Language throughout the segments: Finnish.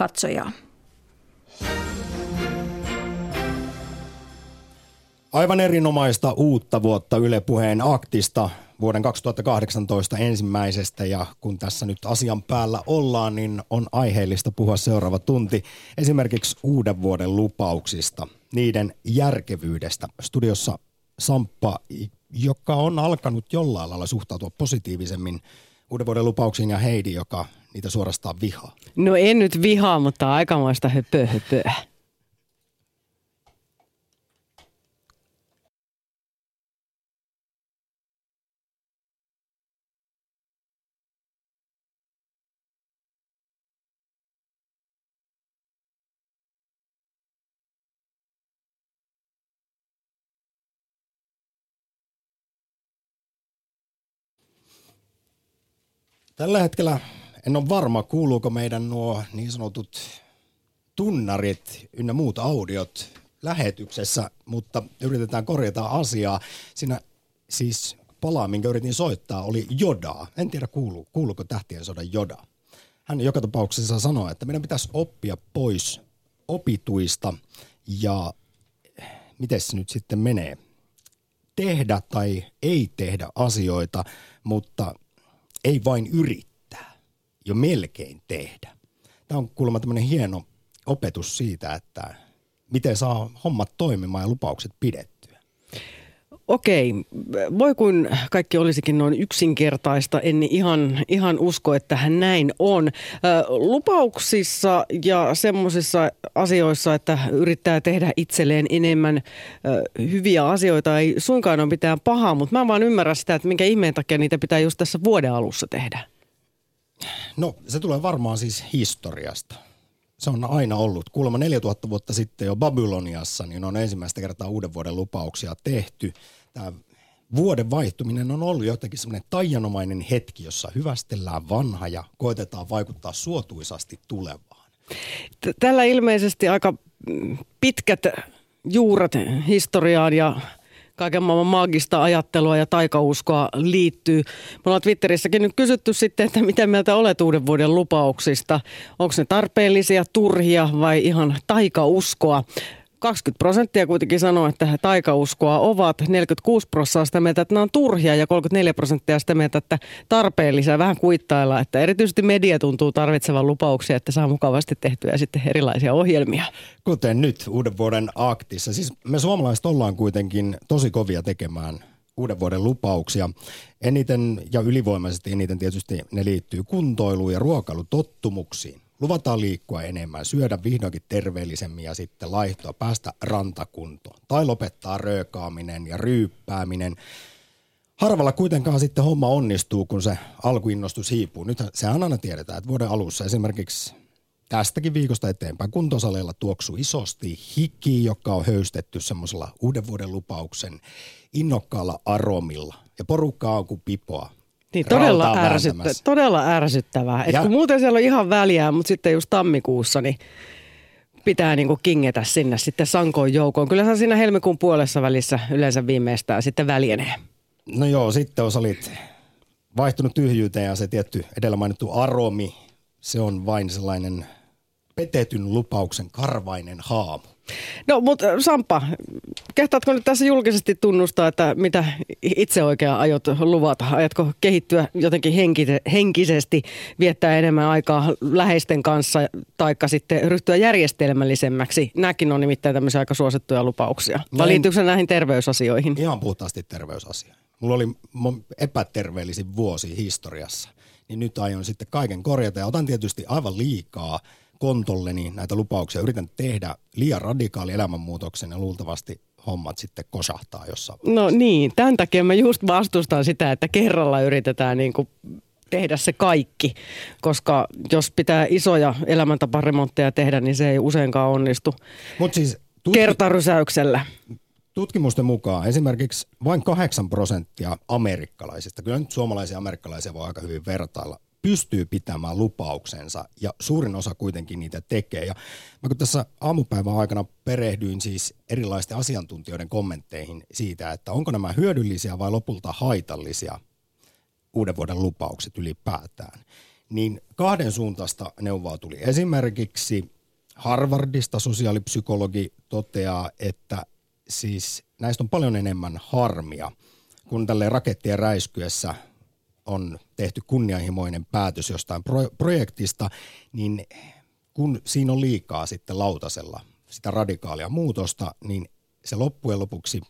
katsojaa. Aivan erinomaista uutta vuotta Yle Puheen aktista vuoden 2018 ensimmäisestä ja kun tässä nyt asian päällä ollaan, niin on aiheellista puhua seuraava tunti esimerkiksi uuden vuoden lupauksista, niiden järkevyydestä. Studiossa Samppa, joka on alkanut jollain lailla suhtautua positiivisemmin uuden vuoden lupauksiin ja Heidi, joka niitä suorastaan vihaa. No en nyt vihaa, mutta aikamoista höpö höpöä. Tällä hetkellä en ole varma, kuuluuko meidän nuo niin sanotut tunnarit ynnä muut audiot lähetyksessä, mutta yritetään korjata asiaa. Siinä siis palaa, minkä yritin soittaa, oli Jodaa. En tiedä, kuulu, kuuluuko tähtien sodan Joda. Hän joka tapauksessa sanoi, että meidän pitäisi oppia pois opituista ja miten se nyt sitten menee. Tehdä tai ei tehdä asioita, mutta ei vain yrittää, jo melkein tehdä. Tämä on kuulemma tämmöinen hieno opetus siitä, että miten saa hommat toimimaan ja lupaukset pidettyä. Okei, voi kun kaikki olisikin noin yksinkertaista, en ihan, ihan usko, että hän näin on. Lupauksissa ja semmoisissa asioissa, että yrittää tehdä itselleen enemmän hyviä asioita, ei suinkaan ole mitään pahaa, mutta mä vaan ymmärrän sitä, että minkä ihmeen takia niitä pitää just tässä vuoden alussa tehdä. No se tulee varmaan siis historiasta se on aina ollut. Kuulemma 4000 vuotta sitten jo Babyloniassa niin on ensimmäistä kertaa uuden vuoden lupauksia tehty. Tämä vuoden vaihtuminen on ollut jotenkin semmoinen taianomainen hetki, jossa hyvästellään vanha ja koetetaan vaikuttaa suotuisasti tulevaan. Tällä ilmeisesti aika pitkät juuret historiaan ja kaiken maailman maagista ajattelua ja taikauskoa liittyy. Me ollaan Twitterissäkin nyt kysytty sitten, että miten mieltä olet uuden vuoden lupauksista. Onko ne tarpeellisia, turhia vai ihan taikauskoa? 20 prosenttia kuitenkin sanoo, että taikauskoa ovat. 46 prosenttia sitä mieltä, että nämä on turhia ja 34 prosenttia sitä mieltä, että tarpeellisia. Vähän kuittailla, että erityisesti media tuntuu tarvitsevan lupauksia, että saa mukavasti tehtyä sitten erilaisia ohjelmia. Kuten nyt uuden vuoden aktissa. Siis me suomalaiset ollaan kuitenkin tosi kovia tekemään uuden vuoden lupauksia. Eniten ja ylivoimaisesti eniten tietysti ne liittyy kuntoiluun ja ruokailutottumuksiin. Luvataan liikkua enemmän, syödä vihdoinkin terveellisemmin ja sitten laihtoa, päästä rantakuntoon. Tai lopettaa röökaaminen ja ryyppääminen. Harvalla kuitenkaan sitten homma onnistuu, kun se alkuinnostus hiipuu. Nyt sehän aina tiedetään, että vuoden alussa esimerkiksi tästäkin viikosta eteenpäin kuntosaleilla tuoksuu isosti hiki, joka on höystetty semmoisella uuden vuoden lupauksen innokkaalla aromilla. Ja porukkaa on kuin pipoa. Niin, todella, ärsyttä, todella ärsyttävää. Et kun muuten siellä on ihan väliä, mutta sitten just tammikuussa, niin pitää niinku kingetä sinne sitten sankoon joukoon. Kyllä se siinä helmikuun puolessa välissä yleensä viimeistään sitten väljenee. No joo, sitten jos olit vaihtunut tyhjyyteen ja se tietty edellä mainittu aromi, se on vain sellainen petetyn lupauksen karvainen haamu. No mutta Sampa, kehtaatko nyt tässä julkisesti tunnustaa, että mitä itse oikein aiot luvata? Ajatko kehittyä jotenkin henkisesti, viettää enemmän aikaa läheisten kanssa, taikka sitten ryhtyä järjestelmällisemmäksi? Nämäkin on nimittäin tämmöisiä aika suosittuja lupauksia. Vai liittyykö näihin terveysasioihin? Ihan puhtaasti terveysasioihin. Mulla oli epäterveellisin vuosi historiassa, niin nyt aion sitten kaiken korjata ja otan tietysti aivan liikaa – kontolleni näitä lupauksia. Yritän tehdä liian radikaali elämänmuutoksen ja luultavasti hommat sitten kosahtaa jossain vaiheessa. No niin, tämän takia mä just vastustan sitä, että kerralla yritetään niin kuin tehdä se kaikki, koska jos pitää isoja elämäntaparemontteja tehdä, niin se ei useinkaan onnistu Mut siis tutki- kertarysäyksellä. Tutkimusten mukaan esimerkiksi vain 8 prosenttia amerikkalaisista, kyllä nyt suomalaisia ja amerikkalaisia voi aika hyvin vertailla, pystyy pitämään lupauksensa ja suurin osa kuitenkin niitä tekee. Ja mä kun tässä aamupäivän aikana perehdyin siis erilaisten asiantuntijoiden kommentteihin siitä, että onko nämä hyödyllisiä vai lopulta haitallisia uuden vuoden lupaukset ylipäätään, niin kahden suuntaista neuvoa tuli. Esimerkiksi Harvardista sosiaalipsykologi toteaa, että siis näistä on paljon enemmän harmia, kun tälle rakettien räiskyessä on tehty kunnianhimoinen päätös jostain pro- projektista, niin kun siinä on liikaa sitten lautasella sitä radikaalia muutosta, niin se loppujen lopuksi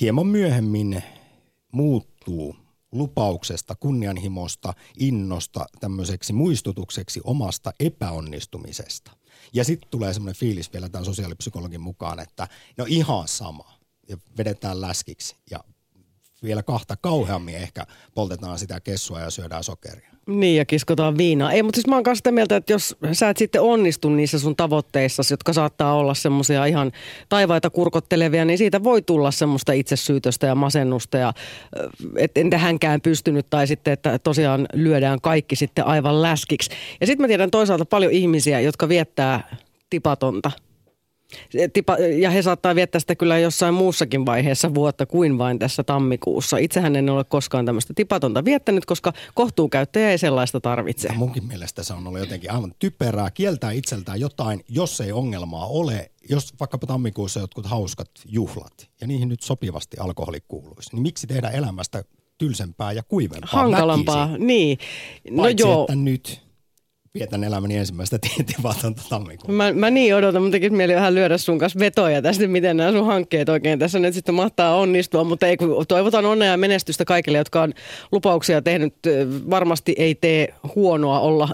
hieman myöhemmin muuttuu lupauksesta, kunnianhimosta, innosta tämmöiseksi muistutukseksi omasta epäonnistumisesta. Ja sitten tulee semmoinen fiilis vielä tämän sosiaalipsykologin mukaan, että no ihan sama ja vedetään läskiksi ja vielä kahta kauheammin ehkä poltetaan sitä kessua ja syödään sokeria. Niin ja kiskotaan viinaa. Ei, mutta siis mä oon kanssa sitä mieltä, että jos sä et sitten onnistu niissä sun tavoitteissa, jotka saattaa olla semmoisia ihan taivaita kurkottelevia, niin siitä voi tulla semmoista itsesyytöstä ja masennusta ja että en tähänkään pystynyt tai sitten, että tosiaan lyödään kaikki sitten aivan läskiksi. Ja sitten mä tiedän toisaalta paljon ihmisiä, jotka viettää tipatonta ja he saattaa viettää sitä kyllä jossain muussakin vaiheessa vuotta kuin vain tässä tammikuussa. Itsehän en ole koskaan tämmöistä tipatonta viettänyt, koska kohtuukäyttäjä ei sellaista tarvitse. Ja munkin mielestä se on ollut jotenkin aivan typerää kieltää itseltään jotain, jos ei ongelmaa ole. Jos vaikkapa tammikuussa jotkut hauskat juhlat ja niihin nyt sopivasti alkoholi kuuluisi, niin miksi tehdä elämästä tylsempää ja kuivempaa Hankalampaa, väkisin? niin. No Paitsi, joo. että nyt vietän elämäni ensimmäistä tietivatonta tammikuuta. Mä, mä niin odotan, mutta tekisi mieli vähän lyödä sun kanssa vetoja tästä, miten nämä sun hankkeet oikein tässä nyt sitten mahtaa onnistua, mutta ei, toivotan onnea ja menestystä kaikille, jotka on lupauksia tehnyt. Varmasti ei tee huonoa olla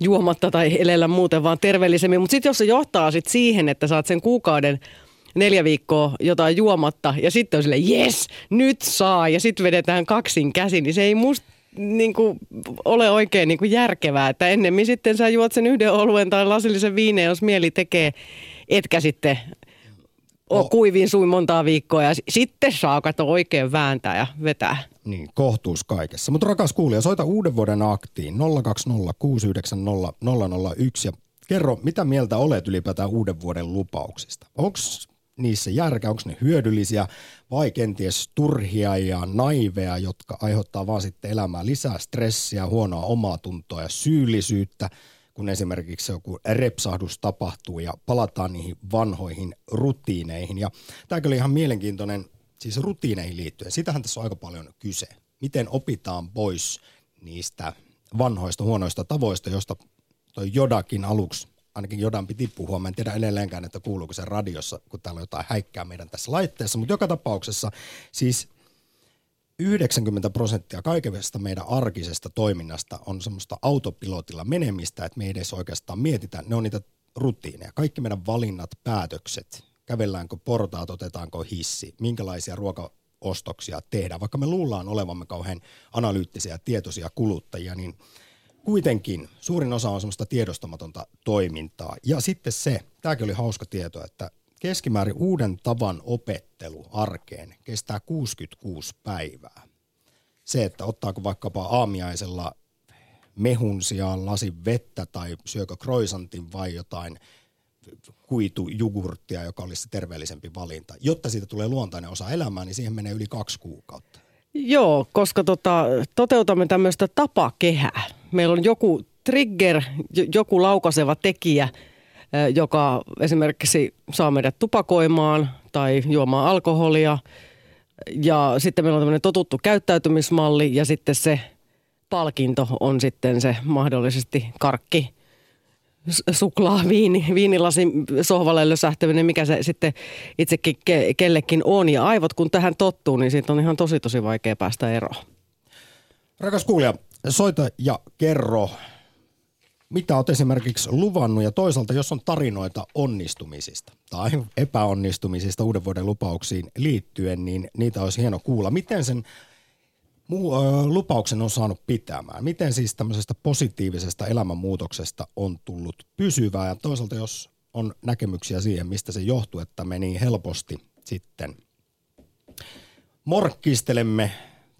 juomatta tai elellä muuten, vaan terveellisemmin, mutta sitten jos se johtaa sit siihen, että saat sen kuukauden neljä viikkoa jotain juomatta ja sitten on sille yes, nyt saa ja sitten vedetään kaksin käsin, niin se ei musta niin kuin, ole oikein niin kuin järkevää, että ennemmin sitten sä juot sen yhden oluen tai lasillisen viineen, jos mieli tekee, etkä sitten ole oh. kuiviin suin montaa viikkoa ja sitten saa kato oikein vääntää ja vetää. Niin, kohtuus kaikessa. Mutta rakas kuulija, soita uuden vuoden aktiin 020 ja kerro, mitä mieltä olet ylipäätään uuden vuoden lupauksista. Onko niissä järkeä, onko ne hyödyllisiä vai kenties turhia ja naiveja, jotka aiheuttaa vaan sitten elämään lisää stressiä, huonoa omaa tuntoa ja syyllisyyttä, kun esimerkiksi joku repsahdus tapahtuu ja palataan niihin vanhoihin rutiineihin. Ja tämä oli ihan mielenkiintoinen, siis rutiineihin liittyen. Sitähän tässä on aika paljon kyse. Miten opitaan pois niistä vanhoista huonoista tavoista, josta toi Jodakin aluksi ainakin Jodan piti puhua. Mä en tiedä edelleenkään, että kuuluuko se radiossa, kun täällä on jotain häikkää meidän tässä laitteessa. Mutta joka tapauksessa siis 90 prosenttia kaikesta meidän arkisesta toiminnasta on semmoista autopilotilla menemistä, että me ei edes oikeastaan mietitä. Ne on niitä rutiineja. Kaikki meidän valinnat, päätökset, kävelläänkö portaat, otetaanko hissi, minkälaisia ruokaostoksia tehdään. Vaikka me luullaan olevamme kauhean analyyttisiä ja tietoisia kuluttajia, niin – kuitenkin suurin osa on semmoista tiedostamatonta toimintaa. Ja sitten se, tämäkin oli hauska tieto, että keskimäärin uuden tavan opettelu arkeen kestää 66 päivää. Se, että ottaako vaikkapa aamiaisella mehun sijaan lasin vettä tai syökö kroisantin vai jotain kuitujugurttia, joka olisi terveellisempi valinta. Jotta siitä tulee luontainen osa elämää, niin siihen menee yli kaksi kuukautta. Joo, koska tota, toteutamme tämmöistä tapakehää. Meillä on joku trigger, joku laukaseva tekijä, joka esimerkiksi saa meidät tupakoimaan tai juomaan alkoholia. Ja sitten meillä on tämmöinen totuttu käyttäytymismalli ja sitten se palkinto on sitten se mahdollisesti karkki suklaa, viini, viinilasi sohvalle lösähtäminen, mikä se sitten itsekin ke, kellekin on. Ja aivot kun tähän tottuu, niin siitä on ihan tosi tosi vaikea päästä eroon. Rakas kuulija, soita ja kerro, mitä olet esimerkiksi luvannut ja toisaalta jos on tarinoita onnistumisista tai epäonnistumisista uuden vuoden lupauksiin liittyen, niin niitä olisi hieno kuulla. Miten sen muu, ö, lupauksen on saanut pitämään? Miten siis tämmöisestä positiivisesta elämänmuutoksesta on tullut pysyvää ja toisaalta jos on näkemyksiä siihen, mistä se johtuu, että me niin helposti sitten morkkistelemme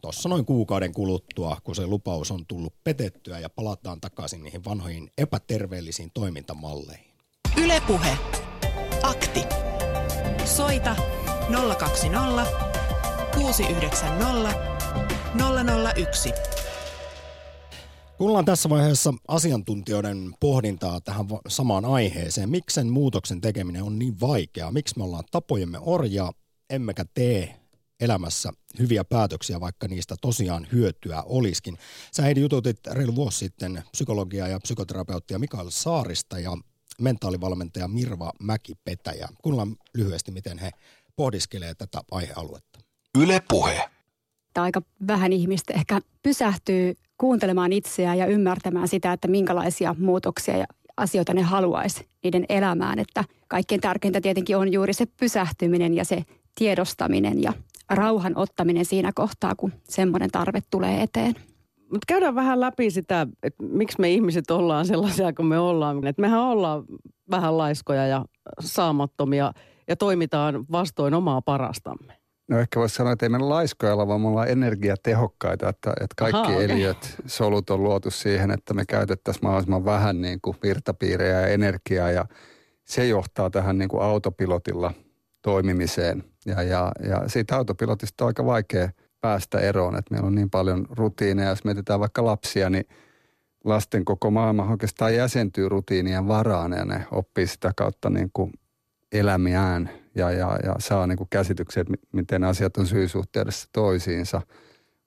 tuossa noin kuukauden kuluttua, kun se lupaus on tullut petettyä ja palataan takaisin niihin vanhoihin epäterveellisiin toimintamalleihin. Ylepuhe. Akti. Soita 020 690 001. Kuullaan tässä vaiheessa asiantuntijoiden pohdintaa tähän samaan aiheeseen. Miksen muutoksen tekeminen on niin vaikeaa? Miksi me ollaan tapojemme orjaa, emmekä tee elämässä hyviä päätöksiä, vaikka niistä tosiaan hyötyä olisikin. Sä Heidi jututit reilu vuosi sitten psykologia ja psykoterapeuttia Mikael Saarista ja mentaalivalmentaja Mirva Mäkipetäjä. Kuunnellaan lyhyesti, miten he pohdiskelee tätä aihealuetta. Yle Puhe. Aika vähän ihmistä ehkä pysähtyy kuuntelemaan itseään ja ymmärtämään sitä, että minkälaisia muutoksia ja asioita ne haluaisi niiden elämään. Että kaikkein tärkeintä tietenkin on juuri se pysähtyminen ja se tiedostaminen ja rauhan ottaminen siinä kohtaa, kun semmoinen tarve tulee eteen. Mutta käydään vähän läpi sitä, että miksi me ihmiset ollaan sellaisia kuin me ollaan. Et mehän ollaan vähän laiskoja ja saamattomia ja toimitaan vastoin omaa parastamme. No ehkä voisi sanoa, että ei meillä laiskoja olla, vaan me ollaan energiatehokkaita, että, että kaikki Aha, okay. eliöt, solut on luotu siihen, että me käytettäisiin mahdollisimman vähän niin kuin virtapiirejä ja energiaa ja se johtaa tähän niin kuin autopilotilla toimimiseen. Ja, ja, ja siitä autopilotista on aika vaikea päästä eroon, että meillä on niin paljon rutiineja. Jos mietitään vaikka lapsia, niin lasten koko maailma oikeastaan jäsentyy rutiinien varaan ja ne oppii sitä kautta niin kuin elämiään ja, ja, ja saa niin kuin käsityksen, että miten asiat on syysuhteudessa toisiinsa.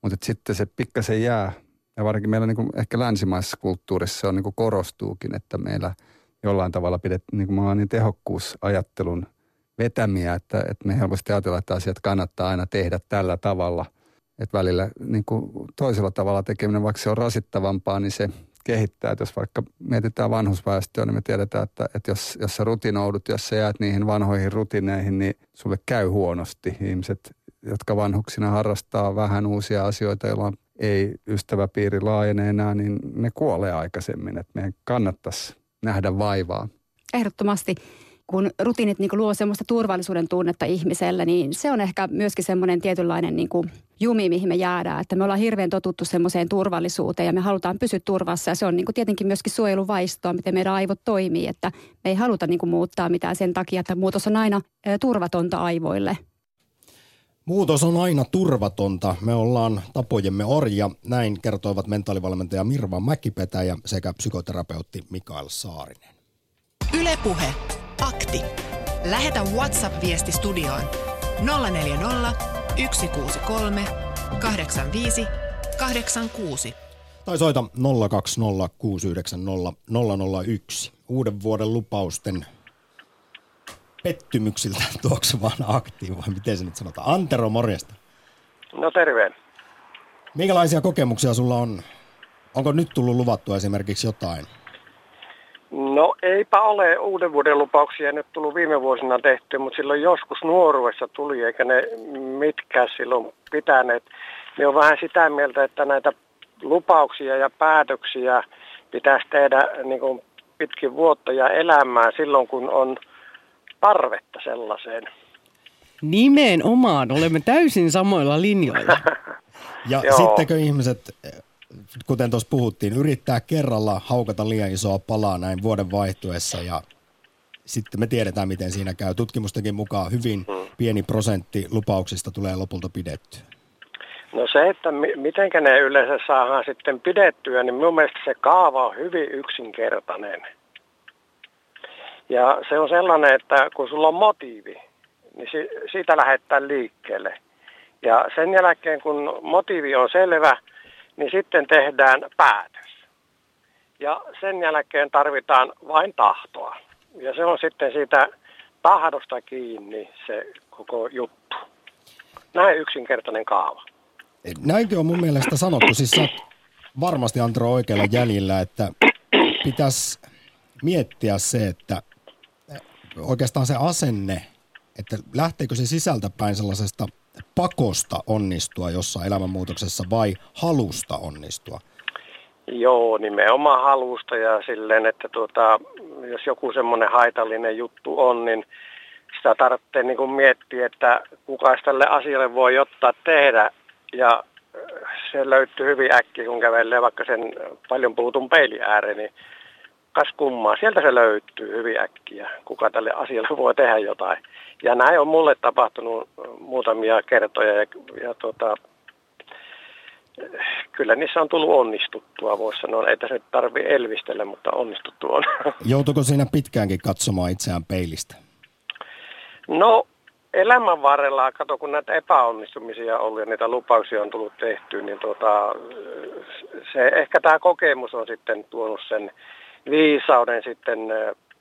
Mutta sitten se pikkasen jää, ja varsinkin meillä niin kuin ehkä länsimaisessa kulttuurissa se on niin kuin korostuukin, että meillä jollain tavalla pidet, niin kuin me ollaan niin tehokkuusajattelun vetämiä, että, että me helposti ajatellaan, että asiat kannattaa aina tehdä tällä tavalla. Että välillä niin kuin toisella tavalla tekeminen, vaikka se on rasittavampaa, niin se kehittää. Että jos vaikka mietitään vanhusväestöä, niin me tiedetään, että, että jos, jos sä rutinoudut, jos sä jäät niihin vanhoihin rutineihin, niin sulle käy huonosti. Ihmiset, jotka vanhuksina harrastaa vähän uusia asioita, joilla ei ystäväpiiri laajene enää, niin ne kuolee aikaisemmin. Että meidän kannattaisi nähdä vaivaa. Ehdottomasti kun rutiinit niin kuin luo semmoista turvallisuuden tunnetta ihmiselle, niin se on ehkä myöskin semmoinen tietynlainen niin kuin jumi, mihin me jäädään. Että me ollaan hirveän totuttu semmoiseen turvallisuuteen ja me halutaan pysyä turvassa. Ja se on niin kuin tietenkin myöskin suojeluvaistoa, miten meidän aivot toimii. Että me ei haluta niin kuin muuttaa mitään sen takia, että muutos on aina turvatonta aivoille. Muutos on aina turvatonta. Me ollaan tapojemme orja. Näin kertoivat mentaalivalmentaja Mirva Mäkipetäjä sekä psykoterapeutti Mikael Saarinen. Ylepuhe Akti. Lähetä WhatsApp-viesti studioon 040 163 85 86. Tai soita 020 690 001. Uuden vuoden lupausten pettymyksiltä tuoksuvaan aktiin, vai miten se nyt sanotaan? Antero, morjesta. No terve. Minkälaisia kokemuksia sulla on? Onko nyt tullut luvattua esimerkiksi jotain? No eipä ole uuden vuoden lupauksia nyt tullut viime vuosina tehty, mutta silloin joskus nuoruudessa tuli, eikä ne mitkä silloin pitäneet. Ne on vähän sitä mieltä, että näitä lupauksia ja päätöksiä pitäisi tehdä niin kuin pitkin vuotta ja elämää silloin, kun on tarvetta sellaiseen. Nimenomaan, olemme täysin samoilla linjoilla. ja sittenkö ihmiset kuten tuossa puhuttiin, yrittää kerralla haukata liian isoa palaa näin vuoden vaihtuessa ja sitten me tiedetään, miten siinä käy. Tutkimustenkin mukaan hyvin hmm. pieni prosentti lupauksista tulee lopulta pidettyä. No se, että miten ne yleensä saadaan sitten pidettyä, niin minun mielestä se kaava on hyvin yksinkertainen. Ja se on sellainen, että kun sulla on motiivi, niin siitä lähdetään liikkeelle. Ja sen jälkeen, kun motiivi on selvä, niin sitten tehdään päätös. Ja sen jälkeen tarvitaan vain tahtoa. Ja se on sitten siitä tahdosta kiinni se koko juttu. Näin yksinkertainen kaava. Näinkö on mun mielestä sanottu, siis sä varmasti Antro oikealla jäljellä, että pitäisi miettiä se, että oikeastaan se asenne, että lähteekö se sisältäpäin sellaisesta pakosta onnistua jossain elämänmuutoksessa vai halusta onnistua? Joo, nimenomaan halusta ja silleen, että tuota, jos joku semmoinen haitallinen juttu on, niin sitä tarvitsee niin kuin miettiä, että kuka tälle asialle voi ottaa tehdä ja se löytyy hyvin äkkiä, kun kävelee vaikka sen paljon puhutun peilin ääreen, niin kas kummaa, sieltä se löytyy hyvin äkkiä, kuka tälle asialle voi tehdä jotain. Ja näin on mulle tapahtunut muutamia kertoja ja, ja tuota, kyllä niissä on tullut onnistuttua, voisi sanoa. Ei tässä nyt tarvitse elvistellä, mutta onnistuttu on. Joutuiko siinä pitkäänkin katsomaan itseään peilistä? No elämän varrella, kato kun näitä epäonnistumisia on ollut ja niitä lupauksia on tullut tehty, niin tuota, se, ehkä tämä kokemus on sitten tuonut sen viisauden sitten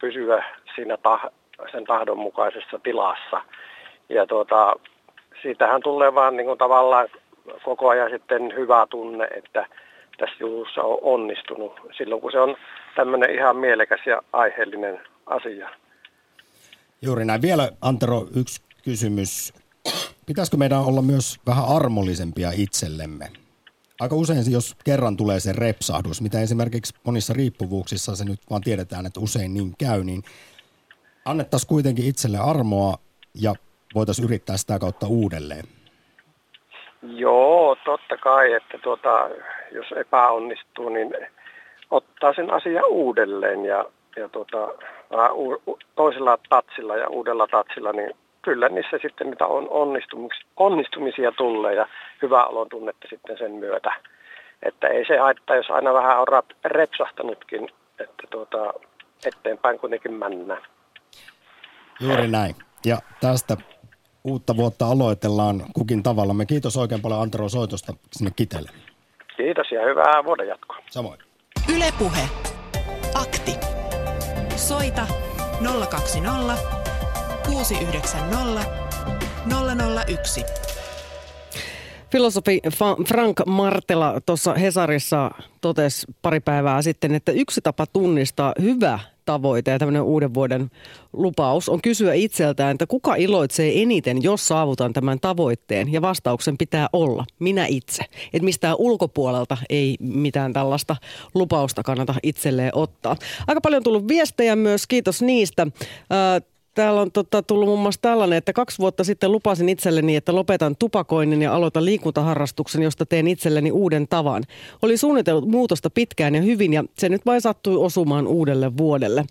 pysyä siinä tah, sen tahdonmukaisessa tilassa. Ja tuota, siitähän tulee vaan niin kuin tavallaan koko ajan sitten hyvä tunne, että tässä jutussa on onnistunut silloin, kun se on tämmöinen ihan mielekäs ja aiheellinen asia. Juuri näin. Vielä Antero, yksi kysymys. Pitäisikö meidän olla myös vähän armollisempia itsellemme? Aika usein, jos kerran tulee se repsahdus, mitä esimerkiksi monissa riippuvuuksissa se nyt vaan tiedetään, että usein niin käy, niin annettaisiin kuitenkin itselle armoa ja voitaisiin yrittää sitä kautta uudelleen. Joo, totta kai, että tuota, jos epäonnistuu, niin ottaa sen asian uudelleen ja, ja tuota, toisella tatsilla ja uudella tatsilla, niin kyllä niissä sitten niitä on onnistumisia, onnistumisia tulee ja hyvä olon tunnetta sitten sen myötä. Että ei se haittaa, jos aina vähän on repsahtanutkin, että tuota, eteenpäin kuitenkin mennään. Juuri näin. Ja tästä uutta vuotta aloitellaan kukin tavalla. Me kiitos oikein paljon Antero soitosta sinne Kitelle. Kiitos ja hyvää vuoden jatkoa. Samoin. Ylepuhe. Akti. Soita 020 690 001. Filosofi Frank Martela tuossa Hesarissa totesi pari päivää sitten, että yksi tapa tunnistaa hyvä tavoite ja tämmöinen uuden vuoden lupaus on kysyä itseltään, että kuka iloitsee eniten, jos saavutan tämän tavoitteen. Ja vastauksen pitää olla minä itse. Että mistään ulkopuolelta ei mitään tällaista lupausta kannata itselleen ottaa. Aika paljon tullut viestejä myös, kiitos niistä. Täällä on tota, tullut muun muassa tällainen, että kaksi vuotta sitten lupasin itselleni, että lopetan tupakoinnin ja aloitan liikuntaharrastuksen, josta teen itselleni uuden tavan. Oli suunnitellut muutosta pitkään ja hyvin ja se nyt vain sattui osumaan uudelle vuodelle.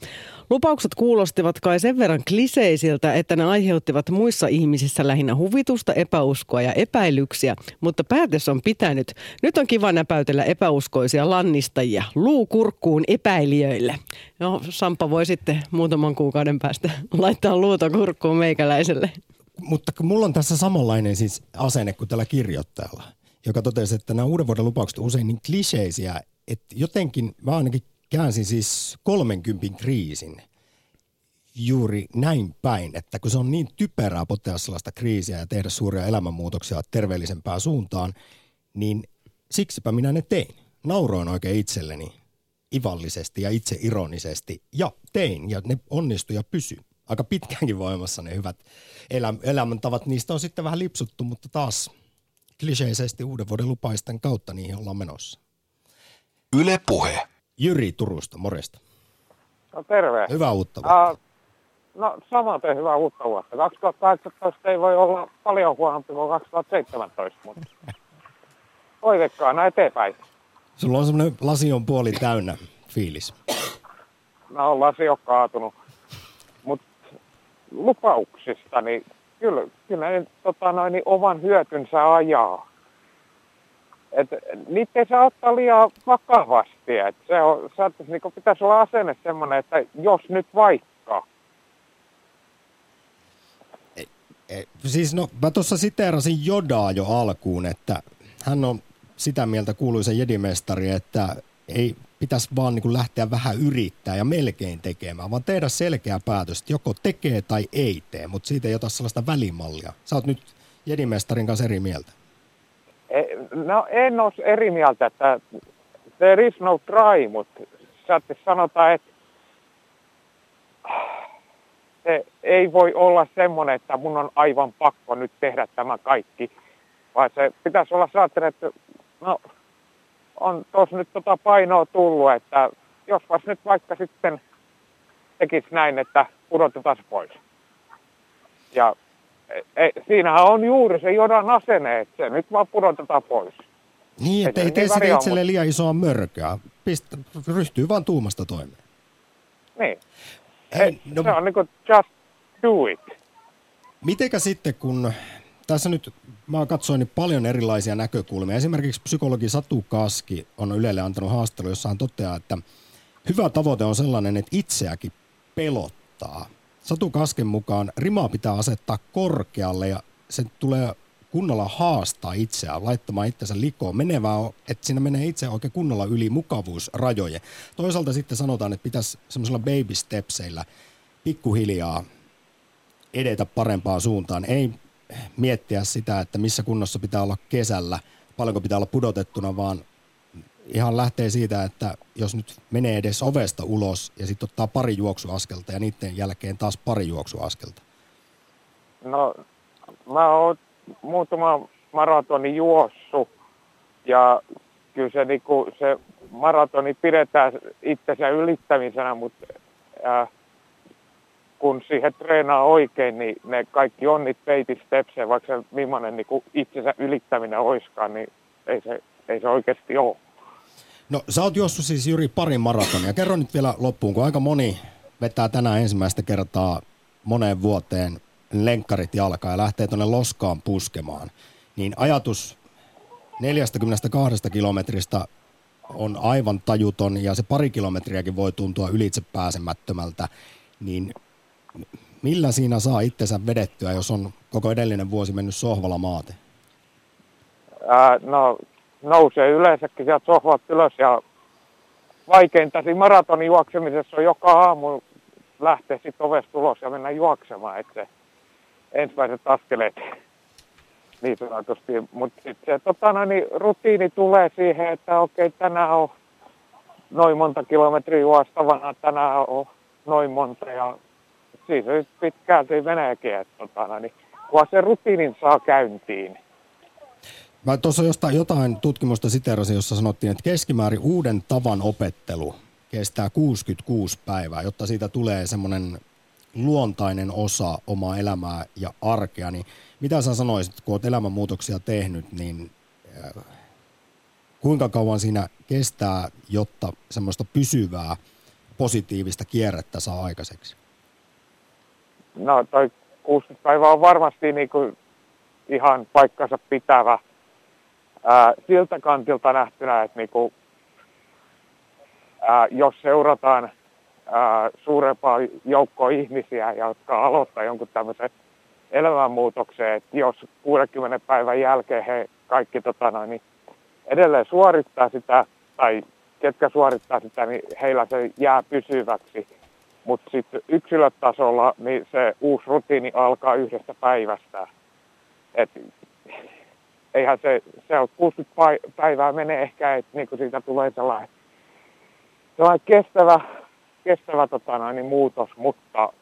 Lupaukset kuulostivat kai sen verran kliseisiltä, että ne aiheuttivat muissa ihmisissä lähinnä huvitusta, epäuskoa ja epäilyksiä, mutta päätös on pitänyt. Nyt on kiva näpäytellä epäuskoisia lannistajia luukurkkuun epäilijöille. No, Sampa voi sitten muutaman kuukauden päästä laittaa luuta kurkkuun meikäläiselle. Mutta mulla on tässä samanlainen siis asenne kuin tällä kirjoittajalla, joka totesi, että nämä uuden vuoden lupaukset on usein niin kliseisiä, että jotenkin mä ainakin käänsin siis 30 kriisin juuri näin päin, että kun se on niin typerää potea sellaista kriisiä ja tehdä suuria elämänmuutoksia terveellisempään suuntaan, niin siksipä minä ne tein. Nauroin oikein itselleni ivallisesti ja itse ironisesti ja tein ja ne onnistui ja pysy. Aika pitkäänkin voimassa ne hyvät elä- elämäntavat. Niistä on sitten vähän lipsuttu, mutta taas kliseisesti uuden vuoden lupaisten kautta niihin ollaan menossa. Yle Puhe. Jyri Turusta, morjesta. No terve. Hyvää uutta vuotta. Uh, no samaten hyvää uutta vuotta. 2018 ei voi olla paljon huonompi kuin 2017, mutta toivekkaa eteenpäin. Sulla on semmoinen lasi on puoli täynnä fiilis. No lasi on kaatunut. Mutta lupauksista, niin kyllä, kyllä ne tota, noin, niin oman hyötynsä ajaa. Et, niitä ei saa ottaa liian vakavasti. Et se on, saattaisi, niin pitäisi olla asenne semmoinen, että jos nyt vaikka. E, e, siis no, mä tuossa siteerasin Jodaa jo alkuun, että hän on sitä mieltä kuuluisa jedimestari, että ei pitäisi vaan niin lähteä vähän yrittää ja melkein tekemään, vaan tehdä selkeä päätös, että joko tekee tai ei tee, mutta siitä ei ota sellaista välimallia. Sä oot nyt jedimestarin kanssa eri mieltä. No en ole eri mieltä, että there is no try, mutta sanotaan, että se ei voi olla semmoinen, että mun on aivan pakko nyt tehdä tämä kaikki, vaan se pitäisi olla saattanut, että no on tuossa nyt tota painoa tullut, että jospas nyt vaikka sitten tekisi näin, että pudotetaan pois. Ja ei, siinähän on juuri se jodan asenne, että se nyt vaan pudotetaan pois. Niin, että ei tee niin itselle liian isoa mörköä. Pistä, ryhtyy vaan tuumasta toimeen. Niin. Hei, no, se on niin kuin just do it. Mitenkä sitten, kun tässä nyt mä katsoin niin paljon erilaisia näkökulmia. Esimerkiksi psykologi Satu Kaski on Ylelle antanut haastattelu, jossa hän toteaa, että hyvä tavoite on sellainen, että itseäkin pelottaa. Satu Kasken mukaan rimaa pitää asettaa korkealle ja se tulee kunnolla haastaa itseään, laittamaan itsensä likoon. Menevää on, että siinä menee itse oikein kunnolla yli mukavuusrajojen. Toisaalta sitten sanotaan, että pitäisi semmoisella baby stepseillä pikkuhiljaa edetä parempaan suuntaan. Ei miettiä sitä, että missä kunnossa pitää olla kesällä, paljonko pitää olla pudotettuna, vaan ihan lähtee siitä, että jos nyt menee edes ovesta ulos ja sitten ottaa pari juoksuaskelta ja niiden jälkeen taas pari juoksuaskelta. No, mä oon muutama maratoni juossu ja kyllä se, niinku, se maratoni pidetään itsensä ylittämisenä, mutta äh, kun siihen treenaa oikein, niin ne kaikki on niitä baby stepsejä, vaikka se millainen niin kuin itsensä ylittäminen oiskaan, niin ei se, ei se oikeasti ole. No sä oot juossut siis Jyri pari maratonia. Kerro nyt vielä loppuun, kun aika moni vetää tänään ensimmäistä kertaa moneen vuoteen lenkkarit jalkaa ja lähtee tuonne loskaan puskemaan. Niin ajatus 42 kilometristä on aivan tajuton ja se pari kilometriäkin voi tuntua ylitse pääsemättömältä. Niin millä siinä saa itsensä vedettyä, jos on koko edellinen vuosi mennyt sohvalla maate? Ää, no nousee yleensäkin sieltä sohvat ylös ja vaikeinta siinä maratonin juoksemisessa on joka aamu lähteä sitten ovesta ulos ja mennä juoksemaan, että se ensimmäiset askeleet niin sanotusti. Mutta sitten se tota, niin rutiini tulee siihen, että okei, tänään on noin monta kilometriä juostavana, tänään on noin monta ja siis pitkälti meneekin, että tota, niin, kun se rutiinin saa käyntiin. Mä tuossa jostain jotain tutkimusta siterasin, jossa sanottiin, että keskimäärin uuden tavan opettelu kestää 66 päivää, jotta siitä tulee semmoinen luontainen osa omaa elämää ja arkea, niin mitä sä sanoisit, kun olet elämänmuutoksia tehnyt, niin äh, kuinka kauan siinä kestää, jotta semmoista pysyvää positiivista kierrettä saa aikaiseksi? No toi 60 päivää on varmasti niin kuin ihan paikkansa pitävä ää, siltä kantilta nähtynä, että niin kuin, ää, jos seurataan ää, suurempaa joukkoa ihmisiä, jotka aloittaa jonkun tämmöisen elämänmuutoksen, että jos 60 päivän jälkeen he kaikki tota noin, niin edelleen suorittaa sitä, tai ketkä suorittaa sitä, niin heillä se jää pysyväksi. Mutta sitten yksilötasolla niin se uusi rutiini alkaa yhdestä päivästä. Et, eihän se, se on 60 päivää menee ehkä, että niinku siitä tulee sellainen, sellainen kestävä, kestävä tota noin, niin muutos, mutta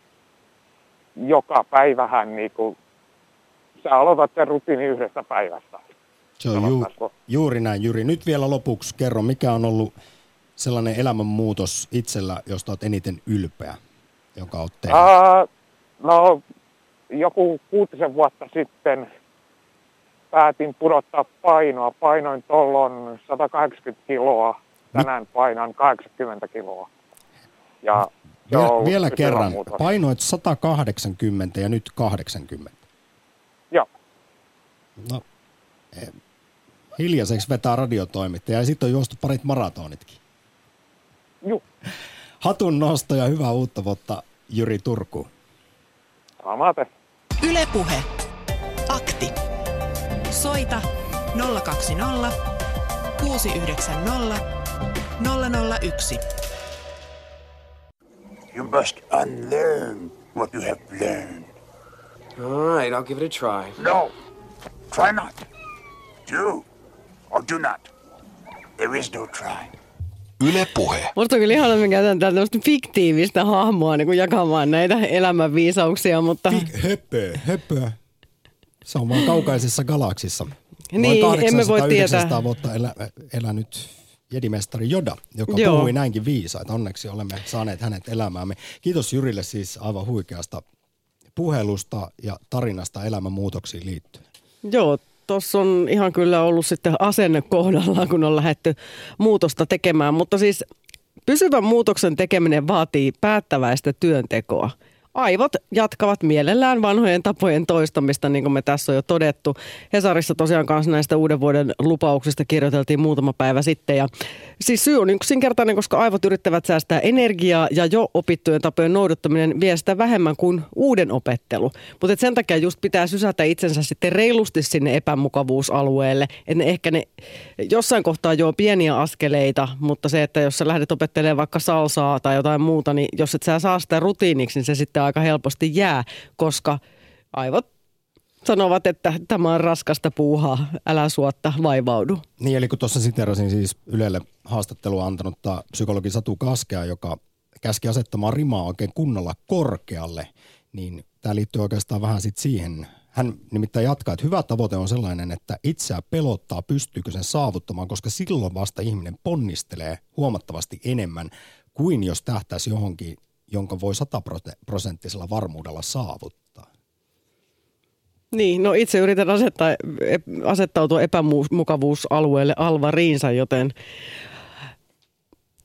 joka päivähän niinku, sä aloitat sen rutiini yhdestä päivästä. Se on ju, juuri näin, Jyri. Nyt vielä lopuksi kerro, mikä on ollut sellainen elämänmuutos itsellä, josta olet eniten ylpeä, joka olet tehnyt? Uh, no, joku kuutisen vuotta sitten päätin pudottaa painoa. Painoin tuolloin 180 kiloa, tänään painan 80 kiloa. Ja Vielä, vielä kerran, painoit 180 ja nyt 80. Joo. No, eh, hiljaiseksi vetää radiotoimittaja ja sitten on juostu parit maratonitkin. Joo. Hatun nosto ja hyvää uutta vuotta Jyri Turku. Samaten. Ylepuhe. Akti. Soita 020 690 001. You must unlearn what you have learned. All right, I'll give it a try. No, try not. Do or do not. There is no try. Yle Puhe. Musta on kyllä ihana, että käytän tällaista fiktiivistä hahmoa niin kuin jakamaan näitä elämänviisauksia, mutta... Fik, höpö, höpö. Se on vaan kaukaisessa galaksissa. Niin, emme voi tietää. vuotta elä, elänyt jedimestari Joda, joka Joo. puhui näinkin viisaita. Onneksi olemme saaneet hänet elämäämme. Kiitos Jyrille siis aivan huikeasta puhelusta ja tarinasta elämänmuutoksiin liittyen. Joo, tuossa on ihan kyllä ollut sitten asenne kohdallaan, kun on lähdetty muutosta tekemään. Mutta siis pysyvän muutoksen tekeminen vaatii päättäväistä työntekoa, aivot jatkavat mielellään vanhojen tapojen toistamista, niin kuin me tässä on jo todettu. Hesarissa tosiaan kanssa näistä uuden vuoden lupauksista kirjoiteltiin muutama päivä sitten. Ja siis syy on yksinkertainen, koska aivot yrittävät säästää energiaa ja jo opittujen tapojen noudattaminen vie sitä vähemmän kuin uuden opettelu. Mutta sen takia just pitää sysätä itsensä sitten reilusti sinne epämukavuusalueelle. Että ne ehkä ne jossain kohtaa jo pieniä askeleita, mutta se, että jos sä lähdet opettelemaan vaikka salsaa tai jotain muuta, niin jos et sä saa sitä rutiiniksi, niin se sitten aika helposti jää, koska aivot sanovat, että tämä on raskasta puuhaa, älä suotta vaivaudu. Niin, eli kun tuossa siterasin siis Ylelle haastattelua antanutta psykologi Satu Kaskea, joka käski asettamaan rimaa oikein kunnolla korkealle, niin tämä liittyy oikeastaan vähän sitten siihen. Hän nimittäin jatkaa, että hyvä tavoite on sellainen, että itseä pelottaa, pystyykö sen saavuttamaan, koska silloin vasta ihminen ponnistelee huomattavasti enemmän kuin jos tähtäisi johonkin jonka voi sataprosenttisella varmuudella saavuttaa? Niin, no itse yritän asettaa, asettautua epämukavuusalueelle alvariinsa, joten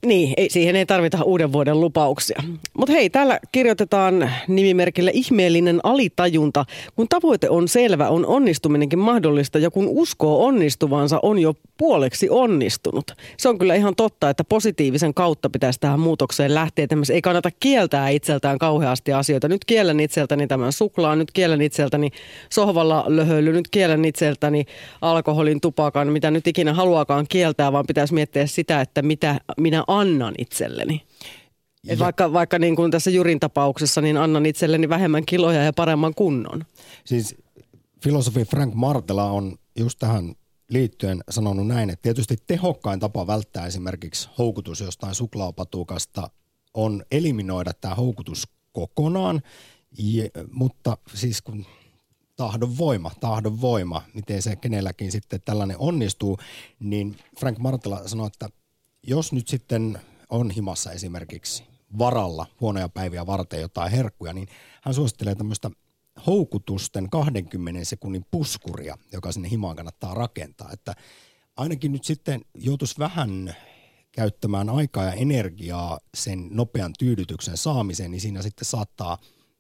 niin, ei, siihen ei tarvita uuden vuoden lupauksia. Mutta hei, täällä kirjoitetaan nimimerkillä ihmeellinen alitajunta. Kun tavoite on selvä, on onnistuminenkin mahdollista ja kun uskoo onnistuvansa, on jo puoleksi onnistunut. Se on kyllä ihan totta, että positiivisen kautta pitäisi tähän muutokseen lähteä. Tämmöisen ei kannata kieltää itseltään kauheasti asioita. Nyt kiellän itseltäni tämän suklaan, nyt kiellän itseltäni sohvalla löhöily, nyt kiellän itseltäni alkoholin, tupakan, mitä nyt ikinä haluakaan kieltää, vaan pitäisi miettiä sitä, että mitä minä annan itselleni. Et vaikka vaikka niin kuin tässä Jurin tapauksessa, niin annan itselleni vähemmän kiloja ja paremman kunnon. Siis filosofi Frank Martela on just tähän liittyen sanonut näin, että tietysti tehokkain tapa välttää esimerkiksi houkutus jostain suklaapatukasta on eliminoida tämä houkutus kokonaan, ja, mutta siis kun tahdon voima, tahdon voima, miten se kenelläkin sitten tällainen onnistuu, niin Frank Martela sanoi, että jos nyt sitten on himassa esimerkiksi varalla huonoja päiviä varten jotain herkkuja, niin hän suosittelee tämmöistä houkutusten 20 sekunnin puskuria, joka sinne himaan kannattaa rakentaa. Että ainakin nyt sitten joutuisi vähän käyttämään aikaa ja energiaa sen nopean tyydytyksen saamiseen, niin siinä sitten saattaa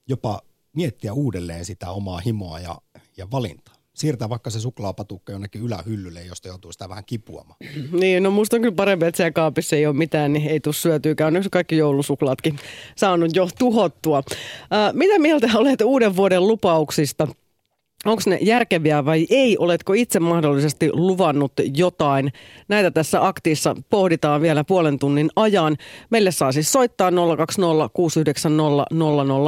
jopa miettiä uudelleen sitä omaa himoa ja, ja valintaa siirtää vaikka se suklaapatukka jonnekin ylähyllylle, josta joutuu sitä vähän kipuamaan. Niin, no musta on kyllä parempi, että siellä kaapissa ei ole mitään, niin ei tule syötyykään. Onneksi kaikki joulusuklaatkin saanut jo tuhottua. Ää, mitä mieltä olet uuden vuoden lupauksista? Onko ne järkeviä vai ei? Oletko itse mahdollisesti luvannut jotain? Näitä tässä aktiissa pohditaan vielä puolen tunnin ajan. Meille saa siis soittaa 020 690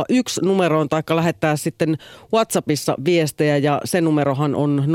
001 numeroon tai lähettää sitten WhatsAppissa viestejä ja se numerohan on 0401638586.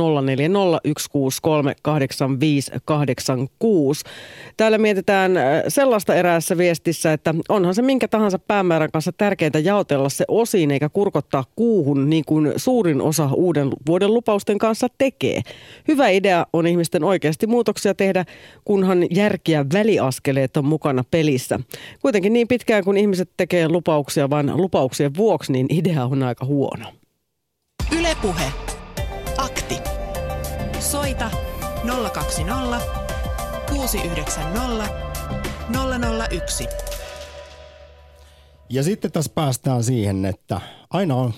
Täällä mietitään äh, sellaista eräässä viestissä, että onhan se minkä tahansa päämäärän kanssa tärkeintä jaotella se osiin eikä kurkottaa kuuhun niin kuin suurin osa uuden vuoden lupausten kanssa tekee. Hyvä idea on ihmisten oikeasti muutoksia tehdä, kunhan järkiä väliaskeleet on mukana pelissä. Kuitenkin niin pitkään kun ihmiset tekee lupauksia vain lupauksien vuoksi, niin idea on aika huono. Ylepuhe. Akti. Soita 020 690 001. Ja sitten tässä päästään siihen, että aina on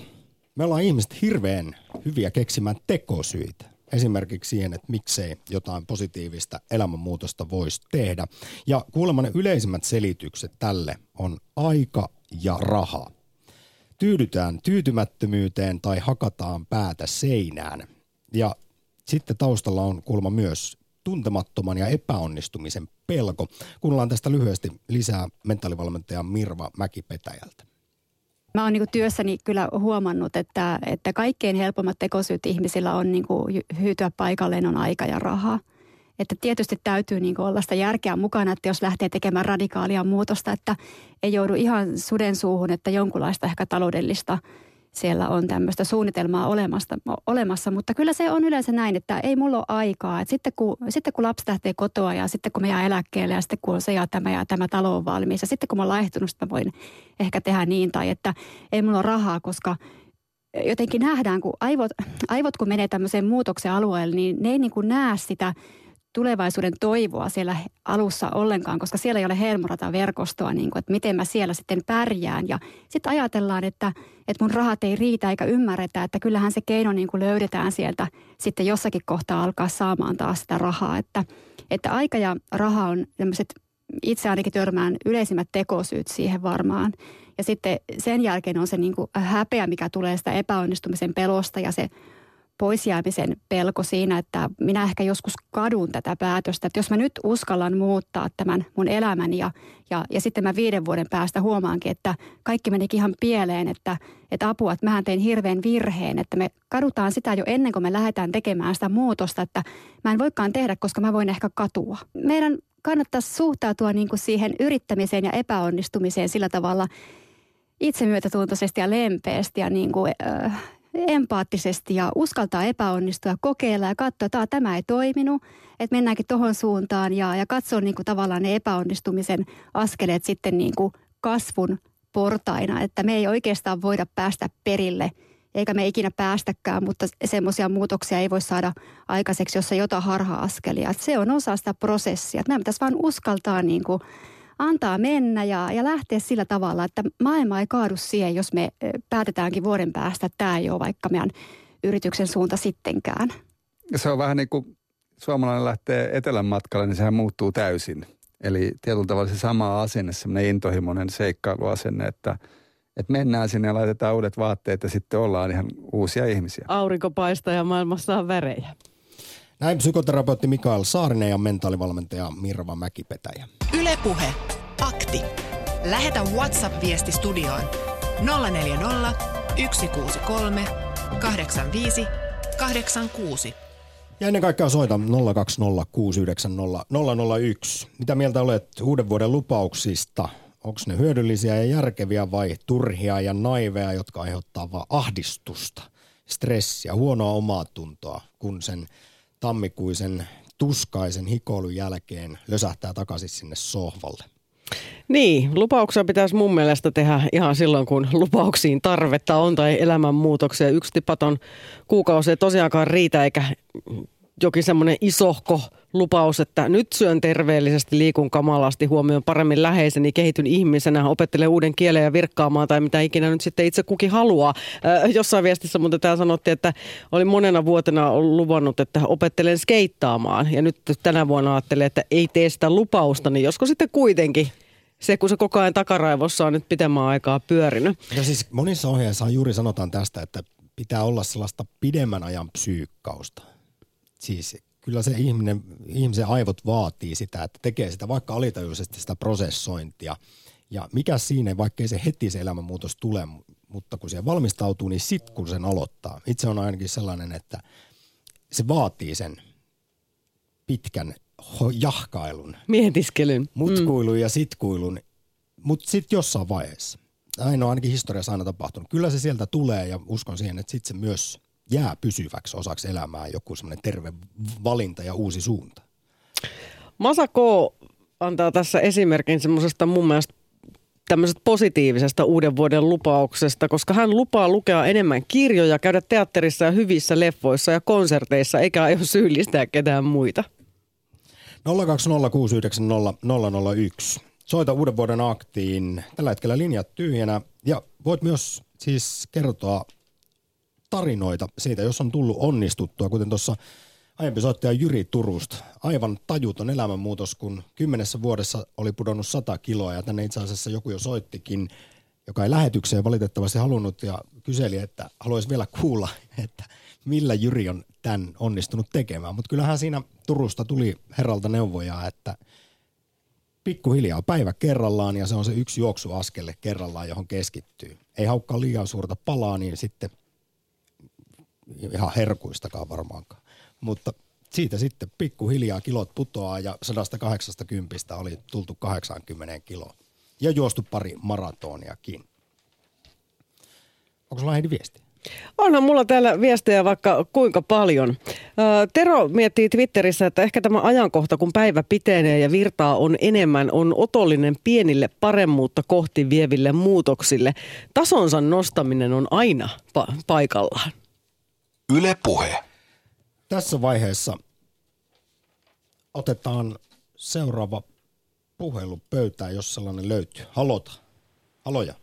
me ollaan ihmiset hirveän hyviä keksimään tekosyitä. Esimerkiksi siihen, että miksei jotain positiivista elämänmuutosta voisi tehdä. Ja kuulemma ne yleisimmät selitykset tälle on aika ja raha. Tyydytään tyytymättömyyteen tai hakataan päätä seinään. Ja sitten taustalla on kuulemma myös tuntemattoman ja epäonnistumisen pelko. Kuunnellaan tästä lyhyesti lisää mentaalivalmentaja Mirva Mäkipetäjältä. Mä oon niin työssäni kyllä huomannut, että, että kaikkein helpommat tekosyyt ihmisillä on niin hyytyä paikalleen on aika ja raha. Että tietysti täytyy niin olla sitä järkeä mukana, että jos lähtee tekemään radikaalia muutosta, että ei joudu ihan suden suuhun, että jonkunlaista ehkä taloudellista – siellä on tämmöistä suunnitelmaa olemassa, olemassa, mutta kyllä se on yleensä näin, että ei mulla ole aikaa. Että sitten, kun, sitten kun lapsi lähtee kotoa ja sitten kun me jää eläkkeelle ja sitten kun on se ja tämä ja tämä talo on valmis ja sitten kun mä oon laihtunut, mä voin ehkä tehdä niin tai että ei mulla ole rahaa, koska jotenkin nähdään, kun aivot, aivot kun menee tämmöiseen muutoksen alueelle, niin ne ei niin kuin näe sitä tulevaisuuden toivoa siellä alussa ollenkaan, koska siellä ei ole verkostoa, niin kuin, että miten mä siellä sitten pärjään. Ja sitten ajatellaan, että, että mun rahat ei riitä eikä ymmärretä, että kyllähän se keino niin kuin löydetään sieltä sitten jossakin kohtaa alkaa saamaan taas sitä rahaa. Että, että aika ja raha on tämmöiset itse ainakin törmään yleisimmät tekosyyt siihen varmaan. Ja sitten sen jälkeen on se niin kuin häpeä, mikä tulee sitä epäonnistumisen pelosta ja se poisjäämisen pelko siinä, että minä ehkä joskus kadun tätä päätöstä. Että jos mä nyt uskallan muuttaa tämän mun elämäni ja, ja, ja sitten mä viiden vuoden päästä huomaankin, että kaikki menikin ihan pieleen, että, että apua, että mähän tein hirveän virheen, että me kadutaan sitä jo ennen kuin me lähdetään tekemään sitä muutosta, että mä en voikaan tehdä, koska mä voin ehkä katua. Meidän kannattaisi suhtautua niin kuin siihen yrittämiseen ja epäonnistumiseen sillä tavalla itsemyötätuntoisesti ja lempeästi ja niin kuin, äh, empaattisesti ja uskaltaa epäonnistua, kokeilla ja katsoa, että tämä ei toiminut, että mennäänkin tuohon suuntaan ja, ja katsoa niin kuin tavallaan ne epäonnistumisen askeleet sitten niin kuin kasvun portaina, että me ei oikeastaan voida päästä perille, eikä me ikinä päästäkään, mutta semmoisia muutoksia ei voi saada aikaiseksi, jos ei ota harha-askelia. Että se on osa sitä prosessia. Meidän pitäisi vaan uskaltaa niin kuin antaa mennä ja, ja lähteä sillä tavalla, että maailma ei kaadu siihen, jos me päätetäänkin vuoden päästä, että tämä ei ole vaikka meidän yrityksen suunta sittenkään. Se on vähän niin kuin suomalainen lähtee etelän matkalle, niin sehän muuttuu täysin. Eli tietyllä tavalla se sama asenne, semmoinen intohimoinen seikkailuasenne, että, että mennään sinne ja laitetaan uudet vaatteet ja sitten ollaan ihan uusia ihmisiä. Aurinko paistaa ja maailmassa on värejä. Näin psykoterapeutti Mikael Saarinen ja mentaalivalmentaja Mirva Mäkipetäjä. Ylepuhe Akti. Lähetä WhatsApp-viesti studioon 040 163 85 86. Ja ennen kaikkea soita 020690001. Mitä mieltä olet uuden vuoden lupauksista? Onko ne hyödyllisiä ja järkeviä vai turhia ja naiveja, jotka aiheuttaa vain ahdistusta, stressiä, huonoa omaa tuntoa, kun sen tammikuisen tuskaisen hikoilun jälkeen lösähtää takaisin sinne sohvalle? Niin, lupauksia pitäisi mun mielestä tehdä ihan silloin, kun lupauksiin tarvetta on tai elämänmuutoksia. Yksi tipaton kuukausi ei tosiaankaan riitä eikä jokin semmoinen isohko lupaus, että nyt syön terveellisesti, liikun kamalasti, huomioon paremmin läheiseni, kehityn ihmisenä, opettelen uuden kielen ja virkkaamaan tai mitä ikinä nyt sitten itse kukin haluaa. Jossain viestissä mutta tämä sanottiin, että oli monena vuotena luvannut, että opettelen skeittaamaan ja nyt tänä vuonna ajattelee, että ei tee sitä lupausta, niin josko sitten kuitenkin se, kun se koko ajan takaraivossa on nyt pitemmän aikaa pyörinyt. Ja siis monissa ohjeissa juuri sanotaan tästä, että pitää olla sellaista pidemmän ajan psyykkausta. Siis kyllä se ihminen, ihmisen aivot vaatii sitä, että tekee sitä vaikka alitajuisesti sitä prosessointia. Ja mikä siinä, vaikkei se heti se elämänmuutos tule, mutta kun se valmistautuu, niin sit kun sen aloittaa. Itse on ainakin sellainen, että se vaatii sen pitkän jahkailun. Mietiskelyn. Mutkuilun mm. ja sitkuilun, mutta sitten jossain vaiheessa. Ainoa ainakin historiassa aina tapahtunut. Kyllä se sieltä tulee ja uskon siihen, että sitten se myös jää pysyväksi osaksi elämää joku semmoinen terve valinta ja uusi suunta. Masako antaa tässä esimerkin semmoisesta mun mielestä tämmöisestä positiivisesta uuden vuoden lupauksesta, koska hän lupaa lukea enemmän kirjoja, käydä teatterissa ja hyvissä leffoissa ja konserteissa, eikä aio syyllistää ketään muita. 020690001. Soita uuden vuoden aktiin. Tällä hetkellä linjat tyhjänä ja voit myös siis kertoa tarinoita siitä, jos on tullut onnistuttua, kuten tuossa aiempi soittaja Jyri Turusta. Aivan tajuton elämänmuutos, kun kymmenessä vuodessa oli pudonnut 100 kiloa ja tänne itse asiassa joku jo soittikin, joka ei lähetykseen valitettavasti halunnut ja kyseli, että haluaisi vielä kuulla, että millä Jyri on tämän onnistunut tekemään. Mutta kyllähän siinä Turusta tuli herralta neuvoja, että pikkuhiljaa päivä kerrallaan ja se on se yksi juoksuaskelle kerrallaan, johon keskittyy. Ei haukkaa liian suurta palaa, niin sitten ihan herkuistakaan varmaankaan. Mutta siitä sitten pikkuhiljaa kilot putoaa ja 180 oli tultu 80 kiloa. Ja juostu pari maratoniakin. Onko sulla Heidi viesti? Onhan mulla täällä viestejä vaikka kuinka paljon. Tero miettii Twitterissä, että ehkä tämä ajankohta, kun päivä pitenee ja virtaa on enemmän, on otollinen pienille paremmuutta kohti vieville muutoksille. Tasonsa nostaminen on aina pa- paikallaan. Yle Puhe. Tässä vaiheessa otetaan seuraava puhelu pöytään, jos sellainen löytyy. Halota. Haloja.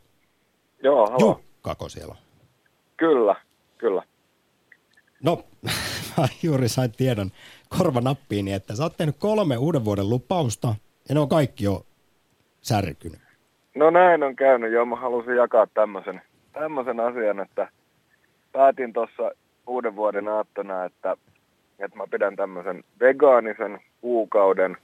Joo, halo. Jukkako siellä on? Kyllä, kyllä. No, mä juuri sain tiedon korvanappiini, että sä oot tehnyt kolme uuden vuoden lupausta ja ne on kaikki jo särkynyt. No näin on käynyt, joo. Mä halusin jakaa tämmöisen, tämmöisen asian, että päätin tuossa uuden vuoden aattona, että, että mä pidän tämmöisen vegaanisen kuukauden,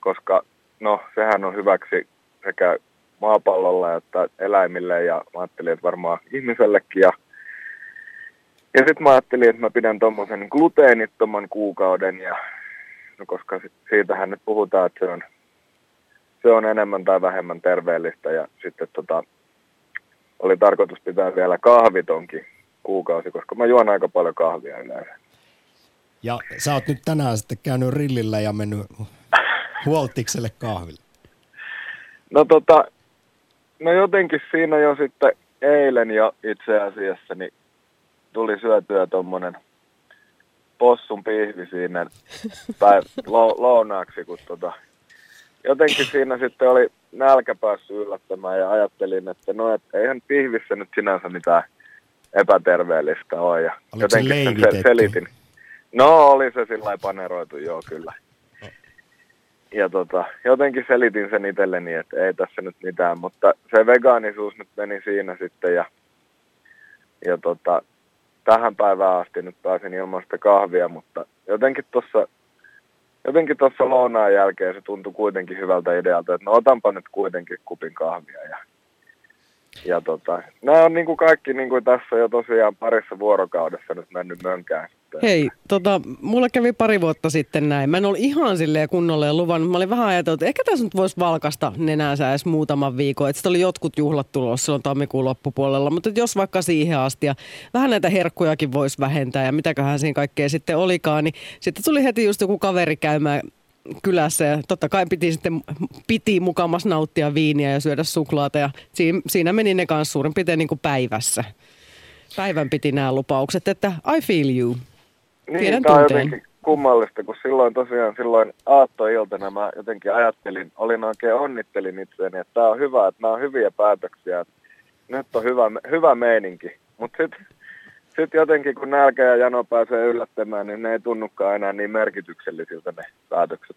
koska no sehän on hyväksi sekä maapallolla että eläimille ja mä ajattelin, että varmaan ihmisellekin ja ja sitten mä ajattelin, että mä pidän tuommoisen gluteenittoman kuukauden, ja, no koska siitähän nyt puhutaan, että se on, se on enemmän tai vähemmän terveellistä. Ja sitten tota, oli tarkoitus pitää vielä kahvitonkin kuukausi, koska mä juon aika paljon kahvia yleensä. Ja sä oot nyt tänään sitten käynyt rillillä ja mennyt huoltikselle kahville. No tota, no jotenkin siinä jo sitten eilen jo itse asiassa, niin tuli syötyä tuommoinen possun pihvi siinä tai lo, lounaaksi, kun tota, jotenkin siinä sitten oli nälkä päässyt yllättämään ja ajattelin, että no, et eihän pihvissä nyt sinänsä mitään epäterveellistä ole. Ja Oliko jotenkin se sen selitin. No oli se sillä paneroitu, joo kyllä. Ja tota, jotenkin selitin sen itselleni, että ei tässä nyt mitään, mutta se vegaanisuus nyt meni siinä sitten ja, ja tota, tähän päivään asti nyt pääsin ilman sitä kahvia, mutta jotenkin tuossa jotenkin tuossa lounaan jälkeen se tuntui kuitenkin hyvältä idealta, että no otanpa nyt kuitenkin kupin kahvia. Ja, ja tota, nämä on niin kuin kaikki niin kuin tässä jo tosiaan parissa vuorokaudessa nyt mennyt mönkään. Hei, tota, mulla kävi pari vuotta sitten näin. Mä en ollut ihan silleen kunnolle luvannut. Mä olin vähän ajatellut, että ehkä tässä nyt voisi valkasta nenänsä edes muutaman viikon. Että oli jotkut juhlat tulossa silloin tammikuun loppupuolella. Mutta jos vaikka siihen asti ja vähän näitä herkkujakin voisi vähentää ja mitäköhän siinä kaikkea sitten olikaan, niin sitten tuli heti just joku kaveri käymään kylässä ja totta kai piti sitten piti mukamas nauttia viiniä ja syödä suklaata ja siinä, siinä meni ne kanssa suurin piirtein niin kuin päivässä. Päivän piti nämä lupaukset, että I feel you. Niin, tämä on jotenkin kummallista, kun silloin tosiaan silloin aattoiltana mä jotenkin ajattelin, olin oikein onnittelin itseäni, että tämä on hyvä, että nämä on hyviä päätöksiä, että nyt on hyvä, hyvä meininki. Mutta sitten sit jotenkin kun nälkä ja jano pääsee yllättämään, niin ne ei tunnukaan enää niin merkityksellisiltä ne päätökset.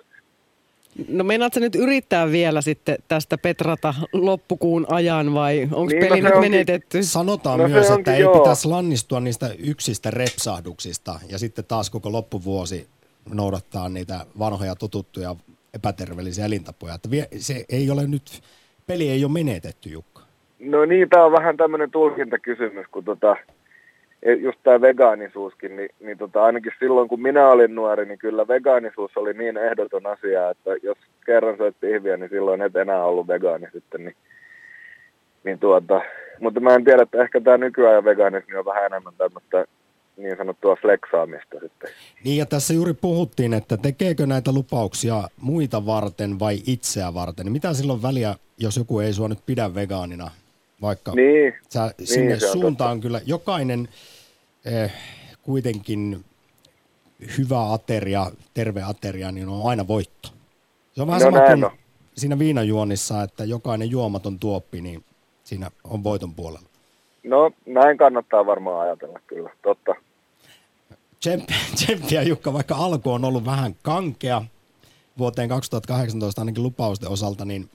No meinaatko nyt yrittää vielä sitten tästä petrata loppukuun ajan vai onko Niin, no peli se nyt onkin- menetetty? Sanotaan No myös, onkin että ei joo. pitäisi lannistua niistä yksistä repsahduksista ja sitten taas koko loppuvuosi noudattaa niitä vanhoja totuttuja epäterveellisiä elintapoja. Että se ei ole nyt, peli ei ole menetetty, Jukka. No niin, tämä on vähän tämmöinen tulkintakysymys, kun tota, just tämä vegaanisuuskin, niin, niin tota, ainakin silloin kun minä olin nuori, niin kyllä vegaanisuus oli niin ehdoton asia, että jos kerran söit pihviä, niin silloin et enää ollut vegaani sitten. Niin, niin tuota, mutta mä en tiedä, että ehkä tämä nykyajan veganismi on vähän enemmän tämmöistä niin sanottua fleksaamista sitten. Niin ja tässä juuri puhuttiin, että tekeekö näitä lupauksia muita varten vai itseä varten. Mitä silloin väliä, jos joku ei sua nyt pidä vegaanina, vaikka Niin, sä niin, sinne on suuntaan kyllä jokainen kuitenkin hyvä ateria, terve ateria, niin on aina voitto. Se on vähän No sama kuin on. siinä viinajuonissa, että jokainen juomaton tuoppi, niin siinä on voiton puolella. No näin kannattaa varmaan ajatella kyllä, totta. Tsemppiä, tsemppiä Jukka, vaikka alku on ollut vähän kankea vuoteen 2018 ainakin lupausten osalta, niin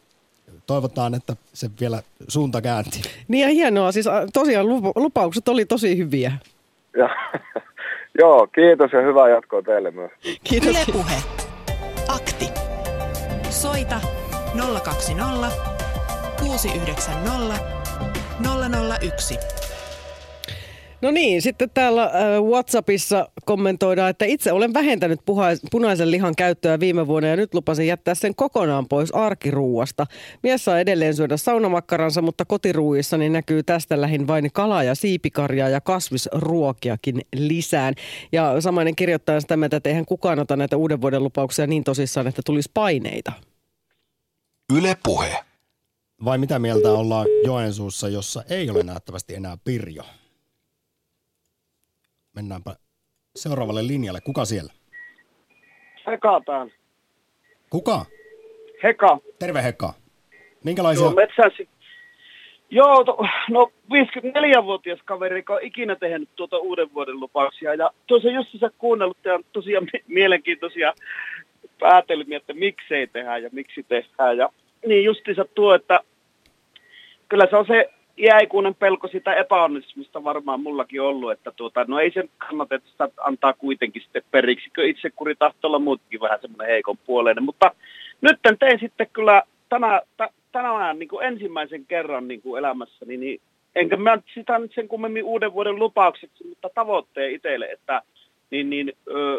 toivotaan, että se vielä suunta käänti. Niin ja hienoa, siis tosiaan lupa- lupaukset oli tosi hyviä. Ja, joo, kiitos ja hyvää jatkoa teille myös. Kiitos. Yle Puhe. Akti. Soita 020 690 001. No niin, sitten täällä äh, WhatsAppissa kommentoidaan, että itse olen vähentänyt puha- punaisen lihan käyttöä viime vuonna ja nyt lupasin jättää sen kokonaan pois arkiruuasta. Mies saa edelleen syödä saunamakkaransa, mutta kotiruuissani näkyy tästä lähin vain kalaa ja siipikarjaa ja kasvisruokiakin lisään. Ja samainen kirjoittaa sitä mieltä, että eihän kukaan ota näitä uuden vuoden lupauksia niin tosissaan, että tulisi paineita. Yle Puhe. Vai mitä mieltä ollaan Joensuussa, jossa ei ole nähtävästi enää Pirjo? Mennäänpä seuraavalle linjalle. Kuka siellä? Sekapään. Kuka? Heka. Terve Heka. Minkälaisia? Joo, metsäsi. Joo, to, no 54-vuotias kaveri, joka on ikinä tehnyt tuota uuden vuoden lupauksia. Ja tuossa justiinsa kuunnellut ja tosiaan mielenkiintoisia päätelmiä, että miksei tehdä ja miksi tehdään. Ja niin justiinsa tuo, että kyllä se on se iäikuinen pelko sitä epäonnistumista varmaan mullakin ollut, että tuota, no ei sen kannata, että sitä antaa kuitenkin sitten periksi, kun itse kuri olla muutkin vähän semmoinen heikon puoleinen, mutta nyt tein sitten kyllä tänä, t- tänään niin kuin ensimmäisen kerran niin kuin elämässäni, niin enkä mä sitä nyt sen kummemmin uuden vuoden lupaukseksi, mutta tavoitteen itselle, että niin, niin, öö,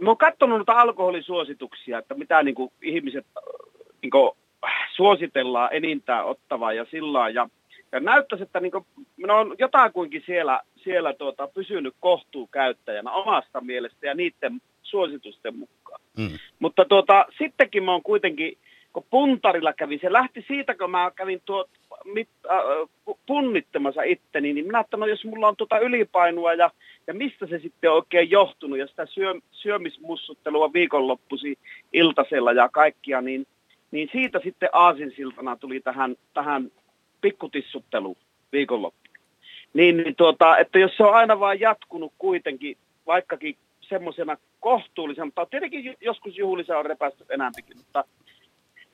mä oon katsonut noita alkoholisuosituksia, että mitä niin kuin ihmiset niin kuin, suositellaan enintään ottavaa ja sillä ja, ja näyttäisi, että niin kuin, minä olen jotakuinkin siellä, siellä tuota, pysynyt kohtuukäyttäjänä omasta mielestä ja niiden suositusten mukaan. Mm. Mutta tuota, sittenkin mä oon kuitenkin, kun puntarilla kävin, se lähti siitä, kun mä kävin tuot, mit, äh, punnittamassa itteni, niin minä että no jos mulla on tuota ylipainoa ja, ja mistä se sitten on oikein johtunut ja sitä syö, syömismussuttelua viikonloppusi iltasella ja kaikkia, niin, niin siitä sitten aasinsiltana tuli tähän, tähän pikkutissutteluun viikonloppuun. Niin, niin tuota, että jos se on aina vaan jatkunut kuitenkin, vaikkakin semmoisena kohtuullisempaa, tietenkin joskus juhlisa on repästy enemmänkin, mutta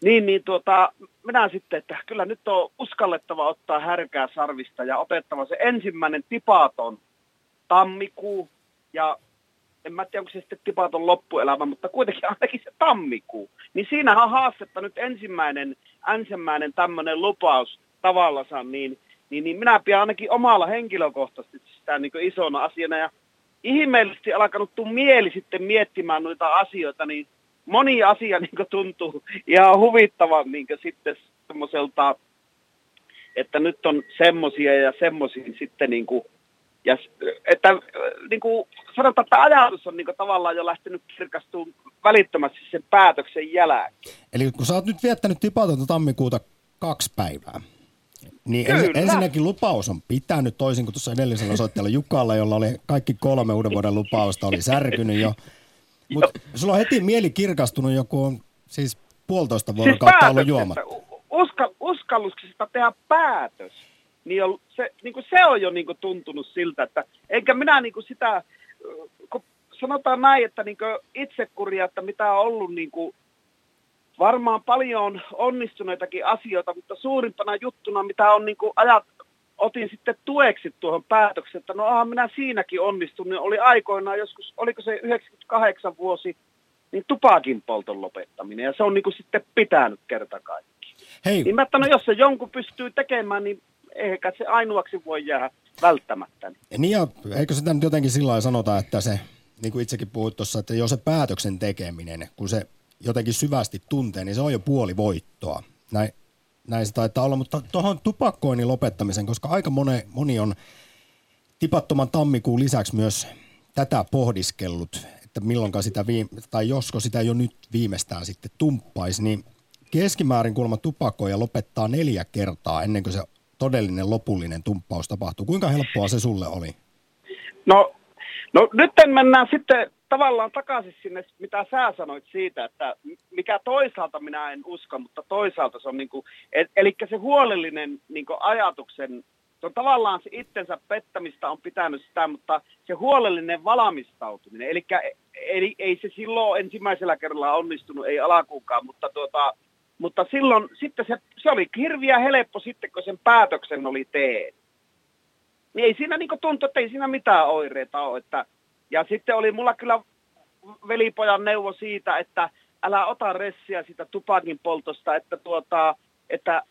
niin, niin tuota, minä sitten, että kyllä nyt on uskallettava ottaa härkää sarvista ja otettava se ensimmäinen tipaton tammikuu ja en mä tiedä, onko se sitten tipaton loppuelämä, mutta kuitenkin ainakin se tammikuu. Niin siinähän on haastetta nyt ensimmäinen, ensimmäinen tämmöinen lupaus tavallaan, niin, niin, niin minä pidän ainakin omalla henkilökohtaisesti sitä niin isona asiana ja ihmeellisesti alkanut tuu mieli sitten miettimään noita asioita, niin moni asia niin tuntuu ihan huvittavan niin sitten semmoiselta, että nyt on semmoisia ja semmoisia sitten niin kuin, ja että niin kuin sanotaan, että ajatus on niin kuin, tavallaan jo lähtenyt kirkastumaan välittömästi sen päätöksen jälkeen. Eli kun sä oot nyt viettänyt tipatonta tammikuuta kaksi päivää, niin ens, ensinnäkin lupaus on pitänyt toisin kuin tuossa edellisellä soittajalla Jukalla, jolla oli kaikki kolme uuden vuoden lupausta, oli särkynyt jo. Mutta sulla on heti mieli kirkastunut joku on siis puolitoista vuorokautta siis ollut juomatta. Uska, uskalluksesta tehdä päätös, niin on, se, niin kuin se on jo niin kuin tuntunut siltä, että enkä minä niin kuin sitä, kun sanotaan näin, että niin kuin itsekuria, että mitä on ollut niin kuin varmaan paljon onnistuneitakin asioita, mutta suurimpana juttuna, mitä on niin kuin ajat, otin sitten tueksi tuohon päätökseen, että no aha, minä siinäkin onnistun, niin oli aikoinaan joskus, oliko se 98 vuosi, niin tupakin polton lopettaminen, ja se on niin kuin sitten pitänyt kerta kaikki. Hei. Niin mä että no jos se jonkun pystyy tekemään, niin eikä se ainoaksi voi jäädä välttämättä. Niin ja eikö sitä nyt jotenkin sillä sanota, että se, niin kuin itsekin puhuit tuossa, että jo se päätöksen tekeminen, kun se jotenkin syvästi tuntee, niin se on jo puoli voittoa. Näin, näin se taitaa olla, mutta tuohon tupakkoinnin lopettamisen, koska aika moni, moni on tipattoman tammikuun lisäksi myös tätä pohdiskellut, että milloinka sitä viime, tai josko sitä jo nyt viimeistään sitten tumppaisi, niin keskimäärin kuulemma tupakoja lopettaa neljä kertaa ennen kuin se todellinen lopullinen tumppaus tapahtuu. Kuinka helppoa se sulle oli? No, no nyt mennään sitten tavallaan takaisin sinne, mitä sä sanoit siitä, että mikä toisaalta minä en usko, mutta toisaalta se on niin kuin, eli se huolellinen niin kuin ajatuksen, se on tavallaan se itsensä pettämistä on pitänyt sitä, mutta se huolellinen valmistautuminen, eli, eli ei se silloin ensimmäisellä kerralla onnistunut, ei alakuukaan, mutta tuota, mutta silloin sitten se, se oli hirviä helppo sitten, kun sen päätöksen oli tehnyt. Niin ei siinä niin tuntu, että ei siinä mitään oireita ole, että ja sitten oli mulla kyllä velipojan neuvo siitä, että älä ota ressiä sitä tupakin poltosta, että, tuota, että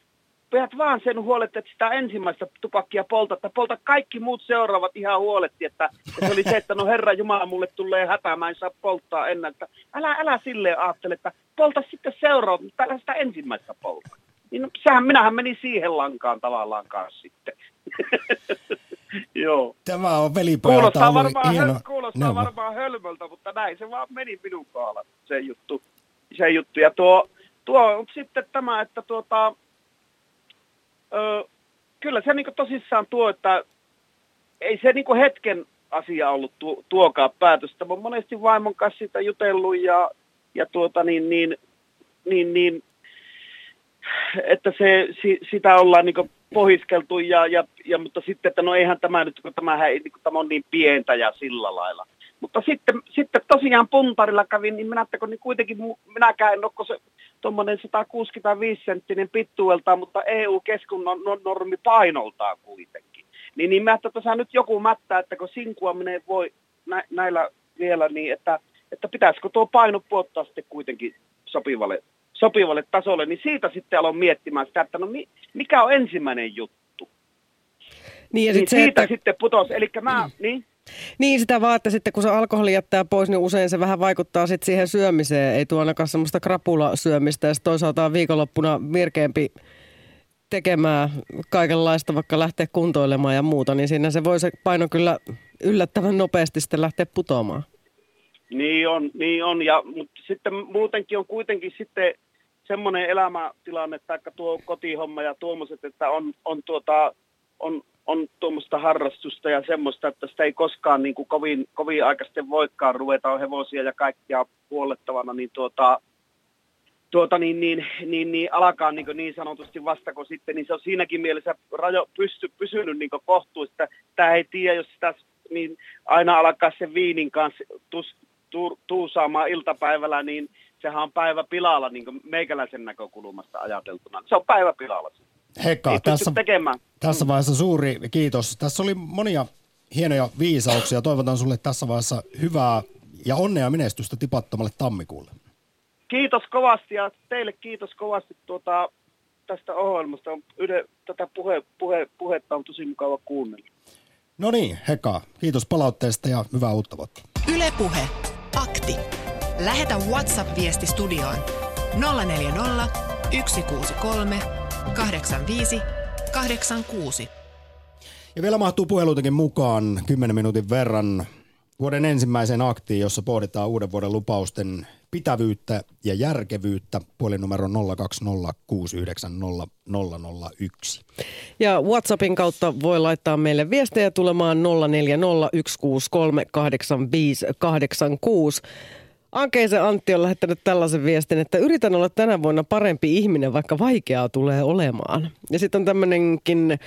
pidät vaan sen huolet, että sitä ensimmäistä tupakkia polta, että polta kaikki muut seuraavat ihan huoletti, että, että se oli se, että no Herra Jumala, mulle tulee hätä, mä en saa polttaa ennen, että älä, älä silleen ajattele, että polta sitten seuraavat, mutta älä sitä ensimmäistä polta. Niin no, sehän, minähän menin siihen lankaan tavallaan kanssa sitten. Joo. Tämä on velipojalta kuulostaa varmaan, hieno kuulostaa varmaan hölmöltä, mutta näin se vaan meni minun kohdalla, se juttu. Se juttu. Ja tuo, tuo on sitten tämä, että tuota, kyllä se niin tosissaan tuo, että ei se niin hetken asia ollut tu, tuokaa päätöstä. Mä monesti vaimon kanssa siitä jutellut ja ja tuota niin, niin, niin, niin että se, si, sitä ollaan niin pohiskeltu, ja, ja, ja, mutta sitten, että no eihän tämä nyt, kun tämähän niin kuin, tämä on niin pientä ja sillä lailla. Mutta sitten, sitten tosiaan puntarilla kävin, niin minä niin kuitenkin minäkään en ole se tuommoinen 165 senttinen pittuelta, mutta EU-keskunnan normi painoltaan kuitenkin. Niin, niin mä että tässä nyt joku mättää, että kun sinkuaminen voi nä, näillä vielä niin, että, että pitäisikö tuo paino puottaa sitten kuitenkin sopivalle, sopivalle tasolle, niin siitä sitten aloin miettimään sitä, että no mikä on ensimmäinen juttu. Niin, ja sit niin se, siitä että... sitten putosi, eli mä, niin? Niin sitä vaan, että sitten kun se alkoholi jättää pois, niin usein se vähän vaikuttaa sitten siihen syömiseen. Ei tuo ainakaan semmoista krapula-syömistä ja toisaalta on viikonloppuna virkeämpi tekemään kaikenlaista, vaikka lähteä kuntoilemaan ja muuta, niin siinä se voi se paino kyllä yllättävän nopeasti sitten lähteä putoamaan. Niin on, niin on. Ja, mutta sitten muutenkin on kuitenkin sitten semmoinen elämätilanne, tai tuo kotihomma ja tuommoiset, että on, on, tuota, on, on tuommoista harrastusta ja semmoista, että sitä ei koskaan niin kuin kovin, kovin aikaisesti voikaan ruveta on hevosia ja kaikkia puolettavana, niin tuota, tuota, niin, niin, niin, niin alkaa niin, niin sanotusti vastako sitten, niin se on siinäkin mielessä rajo pysty, pysynyt niin kohtuusta. Tämä ei tiedä, jos sitä niin aina alkaa sen viinin kanssa tus, tu, tuusaamaan iltapäivällä, niin sehän on päivä pilalla niin meikäläisen näkökulmasta ajateltuna. Se on päivä pilalla. Hekka, tässä, tässä vaiheessa suuri kiitos. Tässä oli monia hienoja viisauksia. Toivotan sulle tässä vaiheessa hyvää ja onnea menestystä tipattomalle tammikuulle. Kiitos kovasti ja teille kiitos kovasti tuota, tästä ohjelmasta. Yle, tätä puhe, puhe, puhetta on tosi mukava kuunnella. No niin, Heka, kiitos palautteesta ja hyvää uutta vuotta. Ylepuhe Akti. Lähetä WhatsApp-viesti studioon 040 163 85 86. Ja vielä mahtuu puheluitakin mukaan 10 minuutin verran vuoden ensimmäiseen aktiin, jossa pohditaan uuden vuoden lupausten pitävyyttä ja järkevyyttä. Puhelinnumero 02069001. Ja WhatsAppin kautta voi laittaa meille viestejä tulemaan 0401638586. Ankeisen Antti on lähettänyt tällaisen viestin, että yritän olla tänä vuonna parempi ihminen, vaikka vaikeaa tulee olemaan. Ja sitten on tämmöinenkin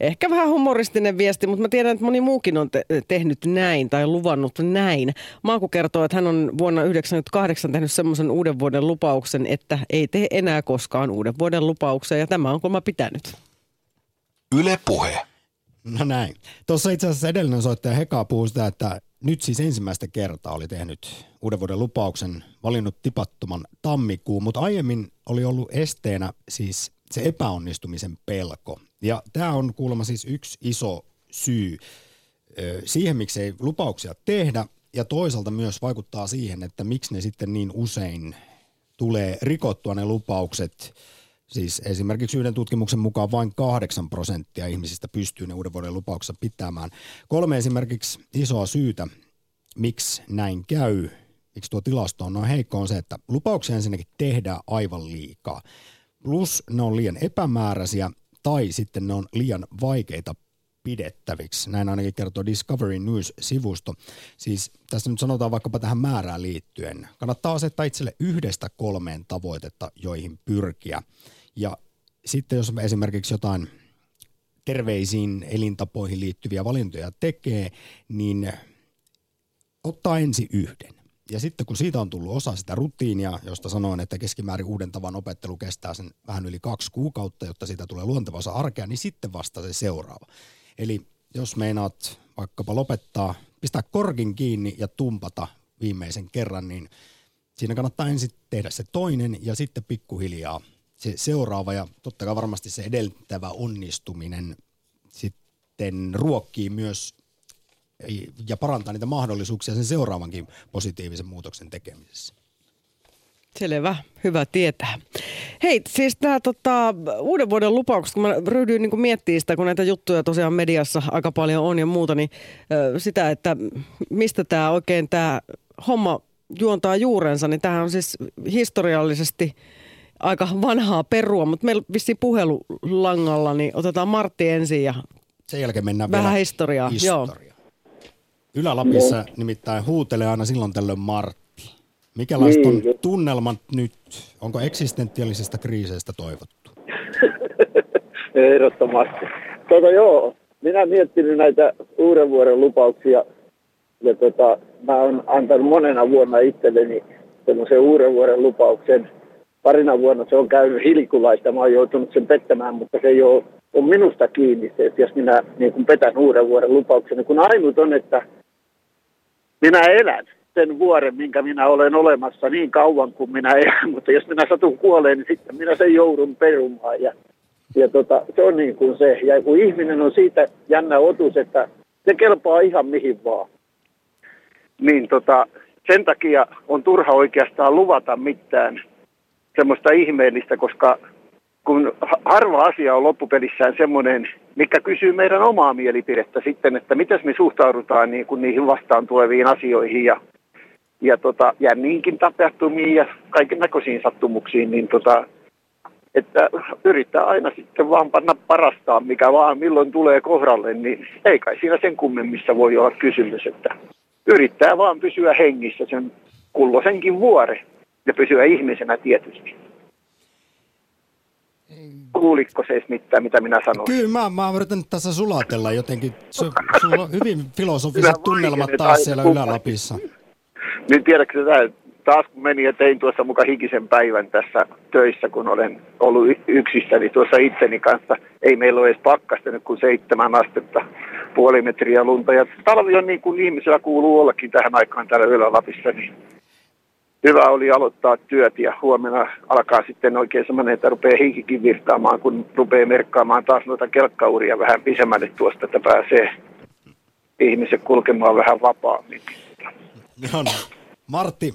ehkä vähän humoristinen viesti, mutta mä tiedän, että moni muukin on te- tehnyt näin tai luvannut näin. Maaku kertoo, että hän on vuonna 1998 tehnyt semmoisen uuden vuoden lupauksen, että ei tee enää koskaan uuden vuoden lupauksia ja tämä on kulma pitänyt. Yle Puhe. No näin. Tuossa itse asiassa edellinen soittaja Heka puhuu sitä, että nyt siis ensimmäistä kertaa oli tehnyt uuden vuoden lupauksen, valinnut tipattoman tammikuun, mutta aiemmin oli ollut esteenä siis se epäonnistumisen pelko. Ja tämä on kuulemma siis yksi iso syy siihen, miksi ei lupauksia tehdä, ja toisaalta myös vaikuttaa siihen, että miksi ne sitten niin usein tulee rikottua ne lupaukset. Siis esimerkiksi yhden tutkimuksen mukaan vain 8 prosenttia ihmisistä pystyy ne uuden vuoden lupauksessa pitämään. Kolme esimerkiksi isoa syytä, miksi näin käy, miksi tuo tilasto on noin heikko, on se, että lupauksia ensinnäkin tehdään aivan liikaa. Plus ne on liian epämääräisiä tai sitten ne on liian vaikeita pidettäviksi. Näin ainakin kertoo Discovery News-sivusto. Siis tässä nyt sanotaan vaikkapa tähän määrään liittyen. Kannattaa asettaa itselle yhdestä kolmeen tavoitetta, joihin pyrkiä. Ja sitten jos esimerkiksi jotain terveisiin elintapoihin liittyviä valintoja tekee, niin ottaa ensi yhden. Ja sitten kun siitä on tullut osa sitä rutiinia, josta sanoin, että keskimäärin uuden tavan opettelu kestää sen vähän yli kaksi kuukautta, jotta siitä tulee luonteva osa arkea, niin sitten vasta se seuraava. Eli jos meinaat vaikkapa lopettaa, pistää korkin kiinni ja tumpata viimeisen kerran, niin siinä kannattaa ensin tehdä se toinen ja sitten pikkuhiljaa se seuraava ja totta kai varmasti se edeltävä onnistuminen sitten ruokkii myös ja parantaa niitä mahdollisuuksia sen seuraavankin positiivisen muutoksen tekemisessä. Selvä, hyvä tietää. Hei, siis tämä tota, uuden vuoden lupaukset, kun mä ryhdyin niin miettimään sitä, kun näitä juttuja tosiaan mediassa aika paljon on ja muuta, niin ö, sitä, että mistä tämä oikein tämä homma juontaa juurensa, niin tämähän on siis historiallisesti aika vanhaa perua, mutta meillä vissiin puhelulangalla, niin otetaan Martti ensin ja sen jälkeen mennään vähän vielä historiaa. historiaa. Joo. Ylä-Lapissa nimittäin huutelee aina silloin tällöin Martti. Mikälaista Niin, on tunnelmat nyt? Onko eksistentiaalisesta kriiseistä toivottu? Ehdottomasti. Tota joo, minä miettinyt näitä uuden vuoden lupauksia ja tota, mä oon antanut monena vuonna itselleni semmoisen uuden vuoden lupauksen. Parina vuonna se on käynyt hilkulaista, mä oon joutunut sen pettämään, mutta se ei ole on minusta kiinni se, että jos minä niin kun petän uuden vuoden lupauksen, kun ainut on, että minä elän sen vuoden, minkä minä olen olemassa niin kauan kuin minä elän, mutta jos minä satun kuoleen, niin sitten minä sen joudun perumaan. Ja, ja tota, se on niin kuin se. Ja kun ihminen on siitä jännä otus, että se kelpaa ihan mihin vaan, niin tota, sen takia on turha oikeastaan luvata mitään semmoista ihmeellistä, koska kun harva asia on loppupelissään semmoinen, mikä kysyy meidän omaa mielipidettä sitten, että miten me suhtaudutaan niin kuin niihin vastaan tuleviin asioihin ja, ja tota, jänniinkin tapahtumiin ja kaiken näköisiin sattumuksiin, niin tota, että yrittää aina sitten vaan panna parastaa, mikä vaan milloin tulee kohdalle, niin ei kai siinä sen kummemmissa voi olla kysymys, että yrittää vaan pysyä hengissä sen kulloisenkin vuore ja pysyä ihmisenä tietysti. Kuulitko se mitään, mitä minä sanoin? Kyllä, mä, mä nyt tässä sulatella jotenkin. Se, sulla on hyvin filosofiset tunnelmat taas siellä Ylä-Lapissa. Niin tiedätkö sitä, taas kun meni ja tein tuossa muka hikisen päivän tässä töissä, kun olen ollut yksistäni tuossa itseni kanssa. Ei meillä ole edes pakkasta nyt kuin seitsemän astetta, puoli metriä lunta. Ja talvi on niin kuin ihmisellä kuuluu ollakin tähän aikaan täällä Ylä-Lapissa, niin hyvä oli aloittaa työt ja huomenna alkaa sitten oikein semmoinen, että rupeaa hiikikin virtaamaan, kun rupeaa merkkaamaan taas noita kelkkauria vähän pisemmälle tuosta, että pääsee ihmiset kulkemaan vähän vapaammin. No, Martti,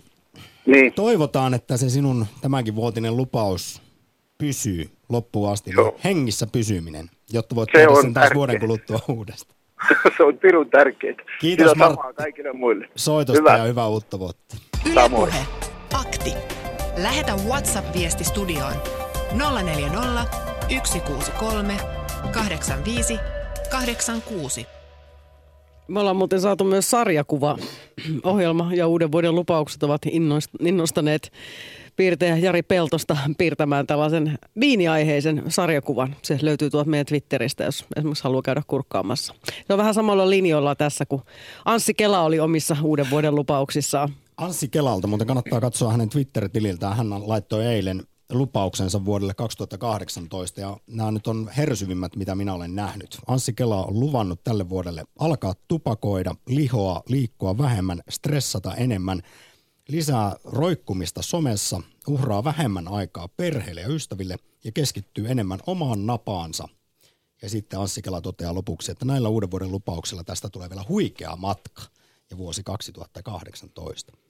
niin. toivotaan, että se sinun tämänkin vuotinen lupaus pysyy loppuun asti. Joo. Hengissä pysyminen, jotta voit Se tehdä sen taas vuoden kuluttua uudestaan. se on pirun tärkeää. Kiitos, Martti. kaikille muille. Soitosta Hyvä. ja hyvää uutta vuotta. Yle Puhe. Akti. Lähetä WhatsApp-viesti studioon 040 163 85 86. Me ollaan muuten saatu myös sarjakuva. Ohjelma ja uuden vuoden lupaukset ovat innost- innostaneet piirtejä Jari Peltosta piirtämään tällaisen viiniaiheisen sarjakuvan. Se löytyy tuolta meidän Twitteristä, jos esimerkiksi haluaa käydä kurkkaamassa. Se on vähän samalla linjoilla tässä, kun Anssi Kela oli omissa uuden vuoden lupauksissaan. Anssi Kelalta, mutta kannattaa katsoa hänen Twitter-tililtään. Hän laittoi eilen lupauksensa vuodelle 2018 ja nämä nyt on hersyvimmät, mitä minä olen nähnyt. Anssi Kela on luvannut tälle vuodelle alkaa tupakoida, lihoa, liikkua vähemmän, stressata enemmän, lisää roikkumista somessa, uhraa vähemmän aikaa perheelle ja ystäville ja keskittyy enemmän omaan napaansa. Ja sitten Anssi Kela toteaa lopuksi, että näillä uuden vuoden lupauksilla tästä tulee vielä huikea matka ja vuosi 2018.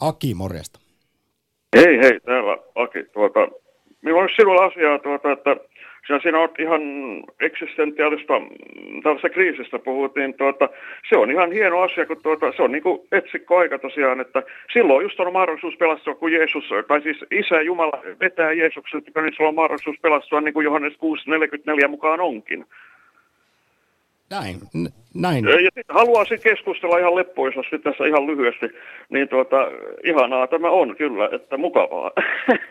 Aki, morjesta. Hei hei, täällä Aki. Tuota, minulla olisi sinulla asiaa, tuota, että sinä siinä olet ihan eksistentiaalista mm, tällaisesta kriisistä puhuttiin, tuota, se on ihan hieno asia, kun tuota, se on niin kuin etsikkoaika tosiaan, että silloin just on mahdollisuus pelastua, kun Jeesus, tai siis Isä Jumala vetää Jeesuksen, niin sillä on mahdollisuus pelastua niin kuin Johannes 6.44 mukaan onkin. Näin, näin. Ja sitten haluaisin keskustella ihan leppoisasti tässä ihan lyhyesti, niin tuota, ihanaa tämä on kyllä, että mukavaa.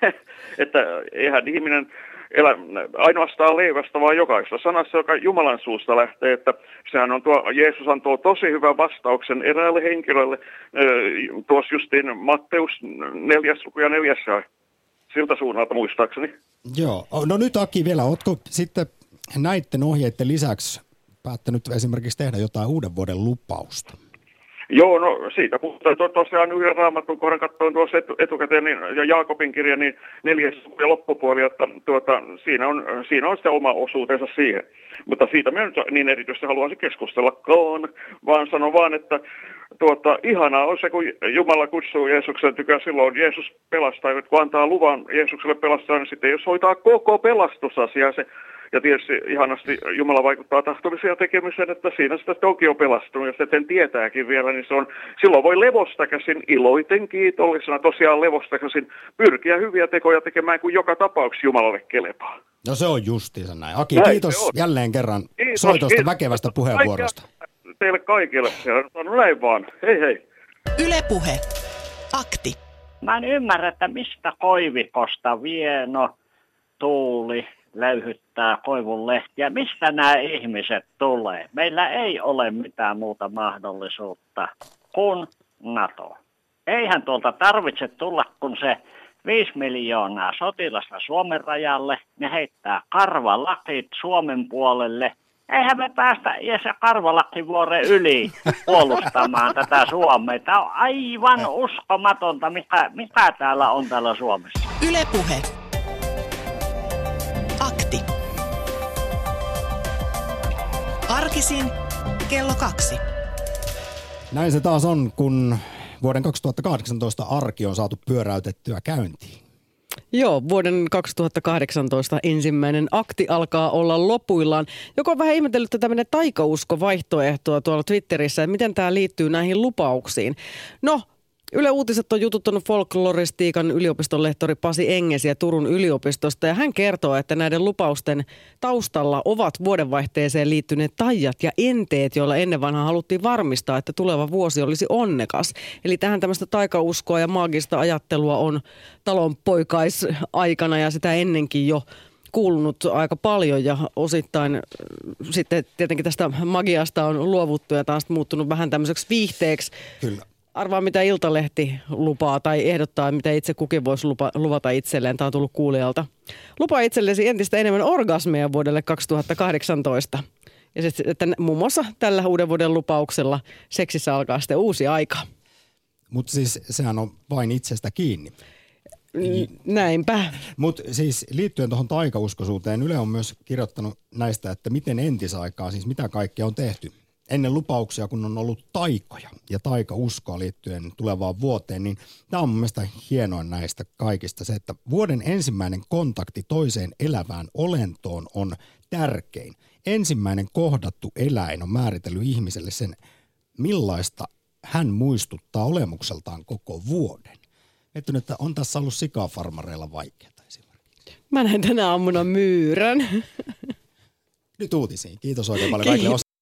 että eihän ihminen elä ainoastaan leivästä, vaan jokaisesta sanassa, joka Jumalan suusta lähtee, että sehän on tuo, Jeesus antoi tosi hyvän vastauksen eräälle henkilölle, tuossa justiin Matteus neljäs luku ja neljäs siltä suunnalta muistaakseni. Joo, no nyt Aki vielä, ootko sitten näiden ohjeiden lisäksi päättänyt esimerkiksi tehdä jotain uuden vuoden lupausta? Joo, no siitä puhutaan to, tosiaan yhden raamatun kohdan katsoin tuossa etu, etukäteen niin, ja Jaakobin kirja, niin neljäs ja loppupuoli, että tuota, siinä, on, siinä on sitä oma osuutensa siihen. Mutta siitä minä nyt niin erityisesti haluaisin keskustellakaan, vaan sanon vaan, että tuota, ihanaa on se, kun Jumala kutsuu Jeesuksen tykö, silloin Jeesus pelastaa, kun antaa luvan Jeesukselle pelastaa, niin sitten jos hoitaa koko pelastusasia, se ja tietysti ihanasti Jumala vaikuttaa tahtollisia tekemiseen, että siinä sitä toki on pelastunut, ja sitten tietääkin vielä, niin se on, silloin voi levosta käsin iloiten kiitollisena, tosiaan levosta käsin pyrkiä hyviä tekoja tekemään, kun joka tapauksessa Jumalalle kelepaa. No se on justiinsa näin. Aki, Näin kiitos on. jälleen kerran Kiitos, soitosta kiitos. väkevästä puheenvuorosta. Teille kaikille. No näin vaan. Hei hei. Yle Puhe. Akti. Mä en ymmärrä, että mistä koivikosta vieno, tuuli, löyhyttää koivun lehtiä. Mistä nämä ihmiset tulee? Meillä ei ole mitään muuta mahdollisuutta kuin NATO. Eihän tuolta tarvitse tulla, kun se 5 miljoonaa sotilasta Suomen rajalle, ne heittää karvalakit Suomen puolelle. Eihän me päästä se karvalakkivuoren yli puolustamaan tätä Suomea. Tämä on aivan uskomatonta, mikä, mikä täällä on täällä Suomessa. Ylepuhe. Arkisin kello kaksi. Näin se taas on, kun vuoden 2018 arki on saatu pyöräytettyä käyntiin. Joo, vuoden 2018 ensimmäinen akti alkaa olla lopuillaan. Joko on vähän ihmetellyt tämmöinen taikausko-vaihtoehtoa tuolla Twitterissä, että miten tämä liittyy näihin lupauksiin. No, Yle Uutiset on jututtanut folkloristiikan yliopiston lehtori Pasi Engesiä Turun yliopistosta ja hän kertoo, että näiden lupausten taustalla ovat vuodenvaihteeseen liittyneet taijat ja enteet, joilla ennen vanhaa haluttiin varmistaa, että tuleva vuosi olisi onnekas. Eli tähän tämmöistä taikauskoa ja maagista ajattelua on talon poikaisaikana ja sitä ennenkin jo kuulunut aika paljon ja osittain sitten tietenkin tästä magiasta on luovuttu ja taas muuttunut vähän tämmöiseksi viihteeksi. Kyllä. Arvaa, mitä Iltalehti lupaa tai ehdottaa, mitä itse kukin voisi lupa, luvata itselleen. Tämä on tullut kuulijalta. Lupaa itsellesi entistä enemmän orgasmeja vuodelle 2018. Ja sit, että muun muassa tällä uuden vuoden lupauksella seksissä alkaa sitten uusi aika. Mutta siis sehän on vain itsestä kiinni. Näinpä. Mutta siis liittyen tuohon taikauskoisuuteen, Yle on myös kirjoittanut näistä, että miten entisaikaa, siis mitä kaikkea on tehty ennen lupauksia, kun on ollut taikoja ja taikauskoa liittyen tulevaan vuoteen, niin tämä on mun mielestä hienoin näistä kaikista se, että vuoden ensimmäinen kontakti toiseen elävään olentoon on tärkein. Ensimmäinen kohdattu eläin on määritellyt ihmiselle sen, millaista hän muistuttaa olemukseltaan koko vuoden. Mietin, että on tässä ollut sikafarmareilla vaikeaa esimerkiksi. Mä näin tänä aamuna myyrän. Nyt uutisiin. Kiitos oikein paljon kaikille.